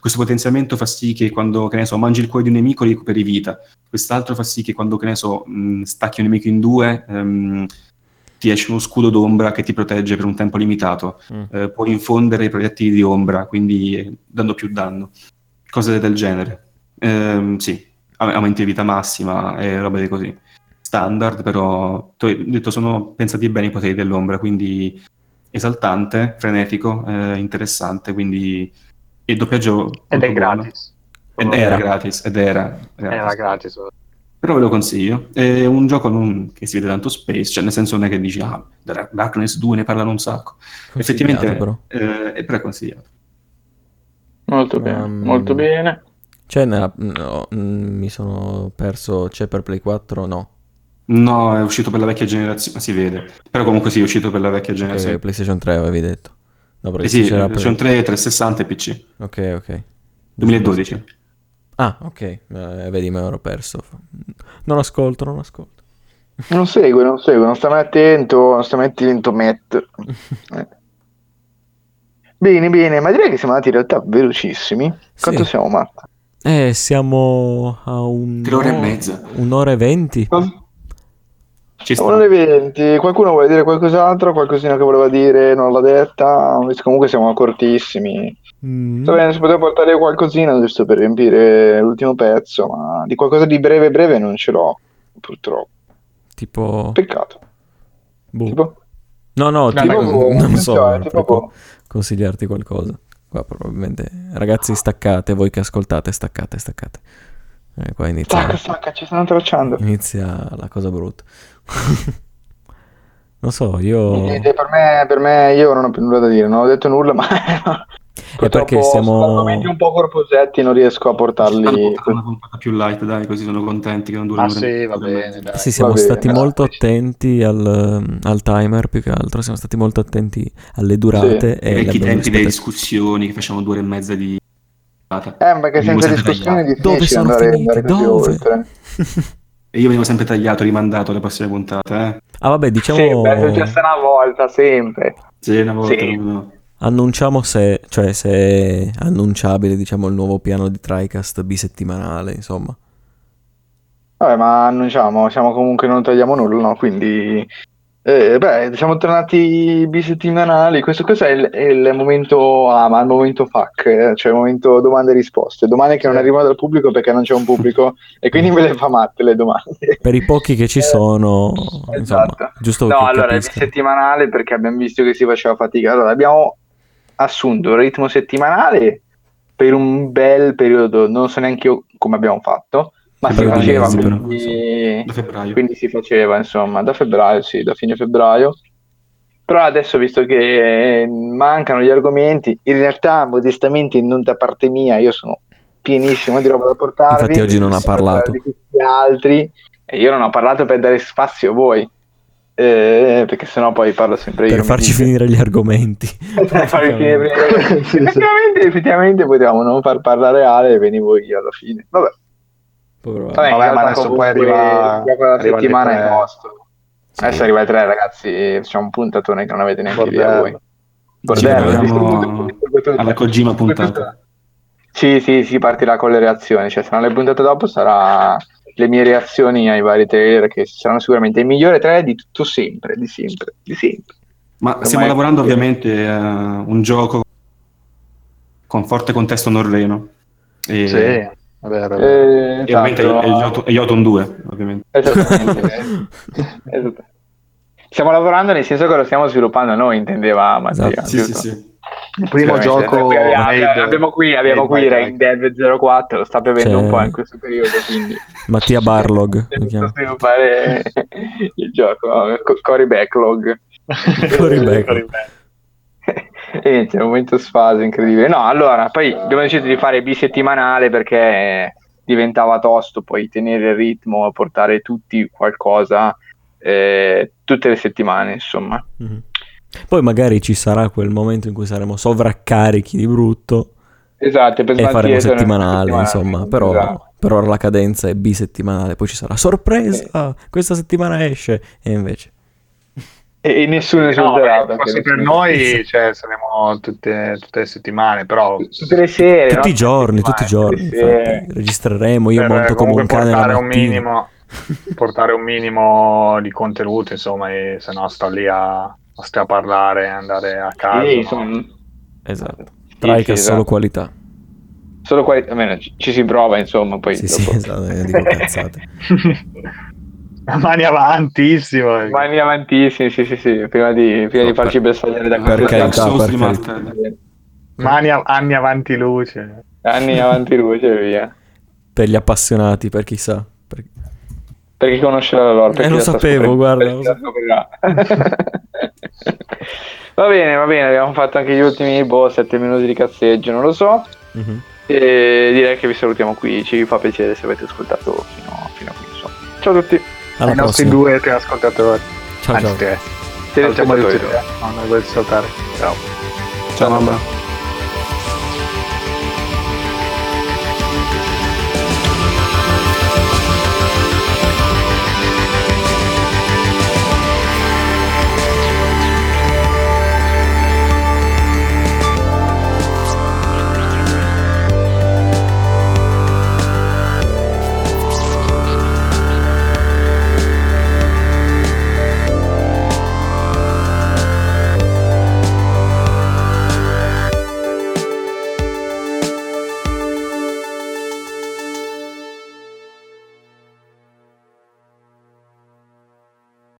Speaker 4: Questo potenziamento fa sì che quando, che ne so, mangi il cuore di un nemico recuperi vita. Quest'altro fa sì che quando, che ne so, mh, stacchi un nemico in due, ehm, ti esce uno scudo d'ombra che ti protegge per un tempo limitato.
Speaker 3: Mm.
Speaker 4: Eh, puoi infondere i proiettili di ombra, quindi eh, dando più danno. Cose del genere. Ehm, sì, au- aumenti di vita massima e roba di così. Standard, però, hai detto, sono pensati bene i poteri dell'ombra, quindi esaltante, frenetico, eh, interessante, quindi il doppiaggio
Speaker 2: Ed è gratis.
Speaker 4: Ed
Speaker 3: Era.
Speaker 4: era gratis, ed era gratis.
Speaker 2: Era gratis.
Speaker 4: Però ve lo consiglio. È un gioco non- che si vede tanto space, cioè nel senso non è che dici, ah, Dark- Darkness 2 ne parlano un sacco. Effettivamente,
Speaker 3: però.
Speaker 4: eh, è però è consigliato.
Speaker 1: Molto bene,
Speaker 3: Um,
Speaker 1: molto bene.
Speaker 3: C'è nella- no, mm, mi sono perso. C'è per Play 4? No.
Speaker 4: No, è uscito per la vecchia generazione, si vede. Però comunque sì, è uscito per la vecchia generazione.
Speaker 3: PlayStation 3 avevi detto. No,
Speaker 4: Eh sì,
Speaker 3: c'era
Speaker 4: PlayStation
Speaker 3: per-
Speaker 4: 3, 360 e PC.
Speaker 3: Ok, ok.
Speaker 4: 2012.
Speaker 3: Ah, ok. Eh, vedi, me l'ero perso. Non ascolto, non ascolto.
Speaker 1: Non segue, non segue, non stai mai attento, non stai mai attento, Matt. <laughs> Eh. Bene, bene, ma direi che siamo andati in realtà velocissimi. Quanto
Speaker 3: Sì.
Speaker 1: siamo, Matt?
Speaker 3: Eh, siamo a un...
Speaker 4: Tre ore e mezza.
Speaker 3: Un'ora e venti.
Speaker 4: Ci sta.
Speaker 1: Siamo alle 20. Qualcuno vuole dire qualcos'altro? Qualcosina che voleva dire, non l'ha detta? Comunque siamo cortissimi.
Speaker 3: Mm.
Speaker 1: Va bene, si poteva portare qualcosina giusto per riempire l'ultimo pezzo, ma di qualcosa di breve breve non ce l'ho, purtroppo.
Speaker 3: Tipo...
Speaker 1: Peccato.
Speaker 3: boh.
Speaker 1: Tipo?
Speaker 3: No, no,
Speaker 2: No,
Speaker 3: tipo,
Speaker 2: no,
Speaker 3: non so
Speaker 1: attenzione, tipo boh.
Speaker 3: consigliarti qualcosa. Qua probabilmente, ragazzi, staccate, voi che ascoltate, staccate, staccate. Eh, qua inizia,
Speaker 1: Stacca, stacca, ci stanno tracciando.
Speaker 3: inizia la cosa brutta. <laughs> non so, io...
Speaker 1: Per me, per me io non ho più nulla da dire, non ho detto nulla, <laughs> ma
Speaker 3: È perché
Speaker 1: purtroppo
Speaker 3: siamo-
Speaker 1: argomenti un po' corposetti, non riesco a portarli.
Speaker 4: una puntata più light, dai, così sono contenti che non dura
Speaker 2: Ah sì, va bene, dai.
Speaker 3: Sì, siamo
Speaker 1: Va bene,
Speaker 3: stati
Speaker 1: grazie.
Speaker 3: molto attenti al, al timer più che altro, siamo stati molto attenti alle durate
Speaker 1: Sì.
Speaker 3: e
Speaker 4: I
Speaker 3: le
Speaker 4: vecchi
Speaker 3: abbiamo
Speaker 4: tempi delle
Speaker 3: rispettate.
Speaker 4: discussioni che facevamo due ore e mezza di puntata.
Speaker 1: Eh, perché senza discussione è.
Speaker 3: Dove
Speaker 1: difficile
Speaker 3: sono
Speaker 1: andare,
Speaker 3: finiti?
Speaker 1: andare così
Speaker 3: Dove?
Speaker 1: oltre. <laughs>
Speaker 4: E io venivo sempre tagliato, rimandato alle prossime puntate, eh.
Speaker 3: Ah vabbè, diciamo...
Speaker 1: Sempre, è successo una volta, sempre.
Speaker 4: Sì, una volta,
Speaker 1: Sì.
Speaker 4: no.
Speaker 3: Annunciamo se, cioè se è annunciabile, diciamo, il nuovo piano di TriCast bisettimanale, insomma.
Speaker 1: Vabbè, ma annunciamo, siamo comunque non tagliamo nulla, no? Quindi, eh, beh, siamo tornati bisettimanali. Questo, questo è il, è il momento ah, ma il momento FAC, eh, cioè il momento domande e risposte. Domande che non
Speaker 2: Sì.
Speaker 1: arrivano dal pubblico perché non c'è un pubblico e quindi ve le fa matte le domande.
Speaker 3: Per i pochi che ci sono, insomma,
Speaker 1: Esatto.
Speaker 3: giusto
Speaker 1: No, allora è
Speaker 3: capiscano.
Speaker 1: bisettimanale perché abbiamo visto che si faceva fatica. Allora, abbiamo assunto il ritmo settimanale per un bel periodo, non so neanche io come abbiamo fatto, ma si faceva,
Speaker 3: mesi, però,
Speaker 1: quindi,
Speaker 4: Da febbraio.
Speaker 1: quindi si faceva, insomma, da febbraio, sì, da fine febbraio. Però adesso, visto che mancano gli argomenti, in realtà, modestamente, non da parte mia, io sono pienissimo di roba da portarvi.
Speaker 3: Infatti oggi non ha parlato.
Speaker 1: Di tutti altri, e io non ho parlato per dare spazio a voi. Eh, perché sennò poi parlo sempre io. <laughs>
Speaker 3: Per farci finire gli argomenti.
Speaker 1: Per farvi finire gli argomenti.
Speaker 2: Sì, sì.
Speaker 1: effettivamente, potevamo non far parlare Ale e venivo io alla fine. Vabbè,
Speaker 3: Povero.
Speaker 1: Vabbè,
Speaker 2: Vabbè, ma adesso poi arriva-
Speaker 1: la
Speaker 2: arriva alle
Speaker 1: settimana
Speaker 2: tre.
Speaker 1: è nostro.
Speaker 3: Sì.
Speaker 1: Adesso arriva ai tre, ragazzi. Facciamo un puntatone che non avete neanche idea voi.
Speaker 2: Bordello.
Speaker 4: Alla Kojima puntata.
Speaker 1: Sì, sì, si partirà con le reazioni. Cioè, saranno le puntate dopo, sarà le mie reazioni ai vari trailer che saranno sicuramente il migliore trailer di tutto sempre, di sempre, di sempre.
Speaker 4: Ma
Speaker 1: Ormai-
Speaker 4: stiamo lavorando ovviamente a un gioco con forte contesto norreno. E,
Speaker 2: Sì, è vero. è vero.
Speaker 1: Eh,
Speaker 4: e ovviamente
Speaker 1: esatto.
Speaker 4: è Jotun- è Jotun 2, ovviamente.
Speaker 1: Esattamente. <laughs> <laughs> Esattamente. Stiamo lavorando nel senso che lo stiamo sviluppando noi, intendeva Mattia.
Speaker 3: Esatto.
Speaker 4: Sì, sì, sì.
Speaker 2: Il primo gioco
Speaker 1: abbiamo, abbiamo qui, abbiamo qui Rain Dead 04, lo sta bevendo
Speaker 3: C'è-
Speaker 1: un po' in questo periodo, quindi
Speaker 3: Mattia Barlog.
Speaker 1: sviluppare il gioco, Co- <laughs> Cory Backlog.
Speaker 3: Cory Backlog.
Speaker 1: e niente, è un momento sfase incredibile. No, allora, poi abbiamo deciso di fare bisettimanale perché diventava tosto poi tenere il ritmo, portare tutti qualcosa eh, tutte le settimane, insomma.
Speaker 3: Mhm. Poi magari ci sarà quel momento in cui saremo sovraccarichi di brutto
Speaker 1: Esatto, per
Speaker 3: e faremo settimanale, insomma. Però
Speaker 1: Esatto.
Speaker 3: per ora la cadenza è bisettimanale. Poi ci sarà sorpresa, questa settimana esce. E invece...
Speaker 1: E, e nessuno
Speaker 2: No,
Speaker 1: esulterà.
Speaker 2: beh,
Speaker 1: perché
Speaker 2: forse per noi cioè, saremo tutte, tutte le settimane, però
Speaker 1: tutte le sere,
Speaker 3: Tutti
Speaker 1: no?
Speaker 3: i giorni, tutti i giorni. Infatti. registreremo, io
Speaker 2: per
Speaker 3: monto come un cane la
Speaker 2: portare un minimo portare un minimo di contenuto, insomma, e se no sto lì a, a stare a parlare, andare a casa.
Speaker 1: Sì,
Speaker 2: no?
Speaker 1: insomma,
Speaker 3: Esatto.
Speaker 1: Sì,
Speaker 3: Trike
Speaker 1: sì,
Speaker 3: ha solo
Speaker 1: esatto.
Speaker 3: qualità.
Speaker 1: solo qua, almeno ci, ci si prova, insomma, poi
Speaker 3: Sì, sì,
Speaker 1: dopo.
Speaker 3: esatto, io dico cazzate. <laughs>
Speaker 2: Mani avantissimo.
Speaker 1: Mani avantissimi, sì, sì, sì, prima di, prima di farci
Speaker 3: per-
Speaker 1: bersagliare da
Speaker 3: per
Speaker 1: queste
Speaker 3: carità, per.
Speaker 2: Mani a- anni avanti luce.
Speaker 1: anni avanti luce via.
Speaker 3: Per gli appassionati, per chi sa. Per-
Speaker 1: chi conosce la lore.
Speaker 3: Eh, lo sapevo, guarda, lo
Speaker 1: scoprirà. <laughs> va bene, va bene, abbiamo fatto anche gli ultimi boh, 7 minuti di cazzeggio, non lo so.
Speaker 3: Mhm.
Speaker 1: E direi che vi salutiamo qui, ci fa piacere se avete ascoltato fino, fino a qui. Insomma. Ciao a tutti.
Speaker 3: Alla
Speaker 2: I nostri
Speaker 3: prossima.
Speaker 2: due telescoltatori.
Speaker 3: Ciao,
Speaker 2: Anzi,
Speaker 3: ciao.
Speaker 2: te.
Speaker 1: Siete
Speaker 2: Salutiamo tutti.
Speaker 1: ascoltatori.
Speaker 2: eh. Non vuoi salutare. Ciao.
Speaker 4: Ciao, mamma.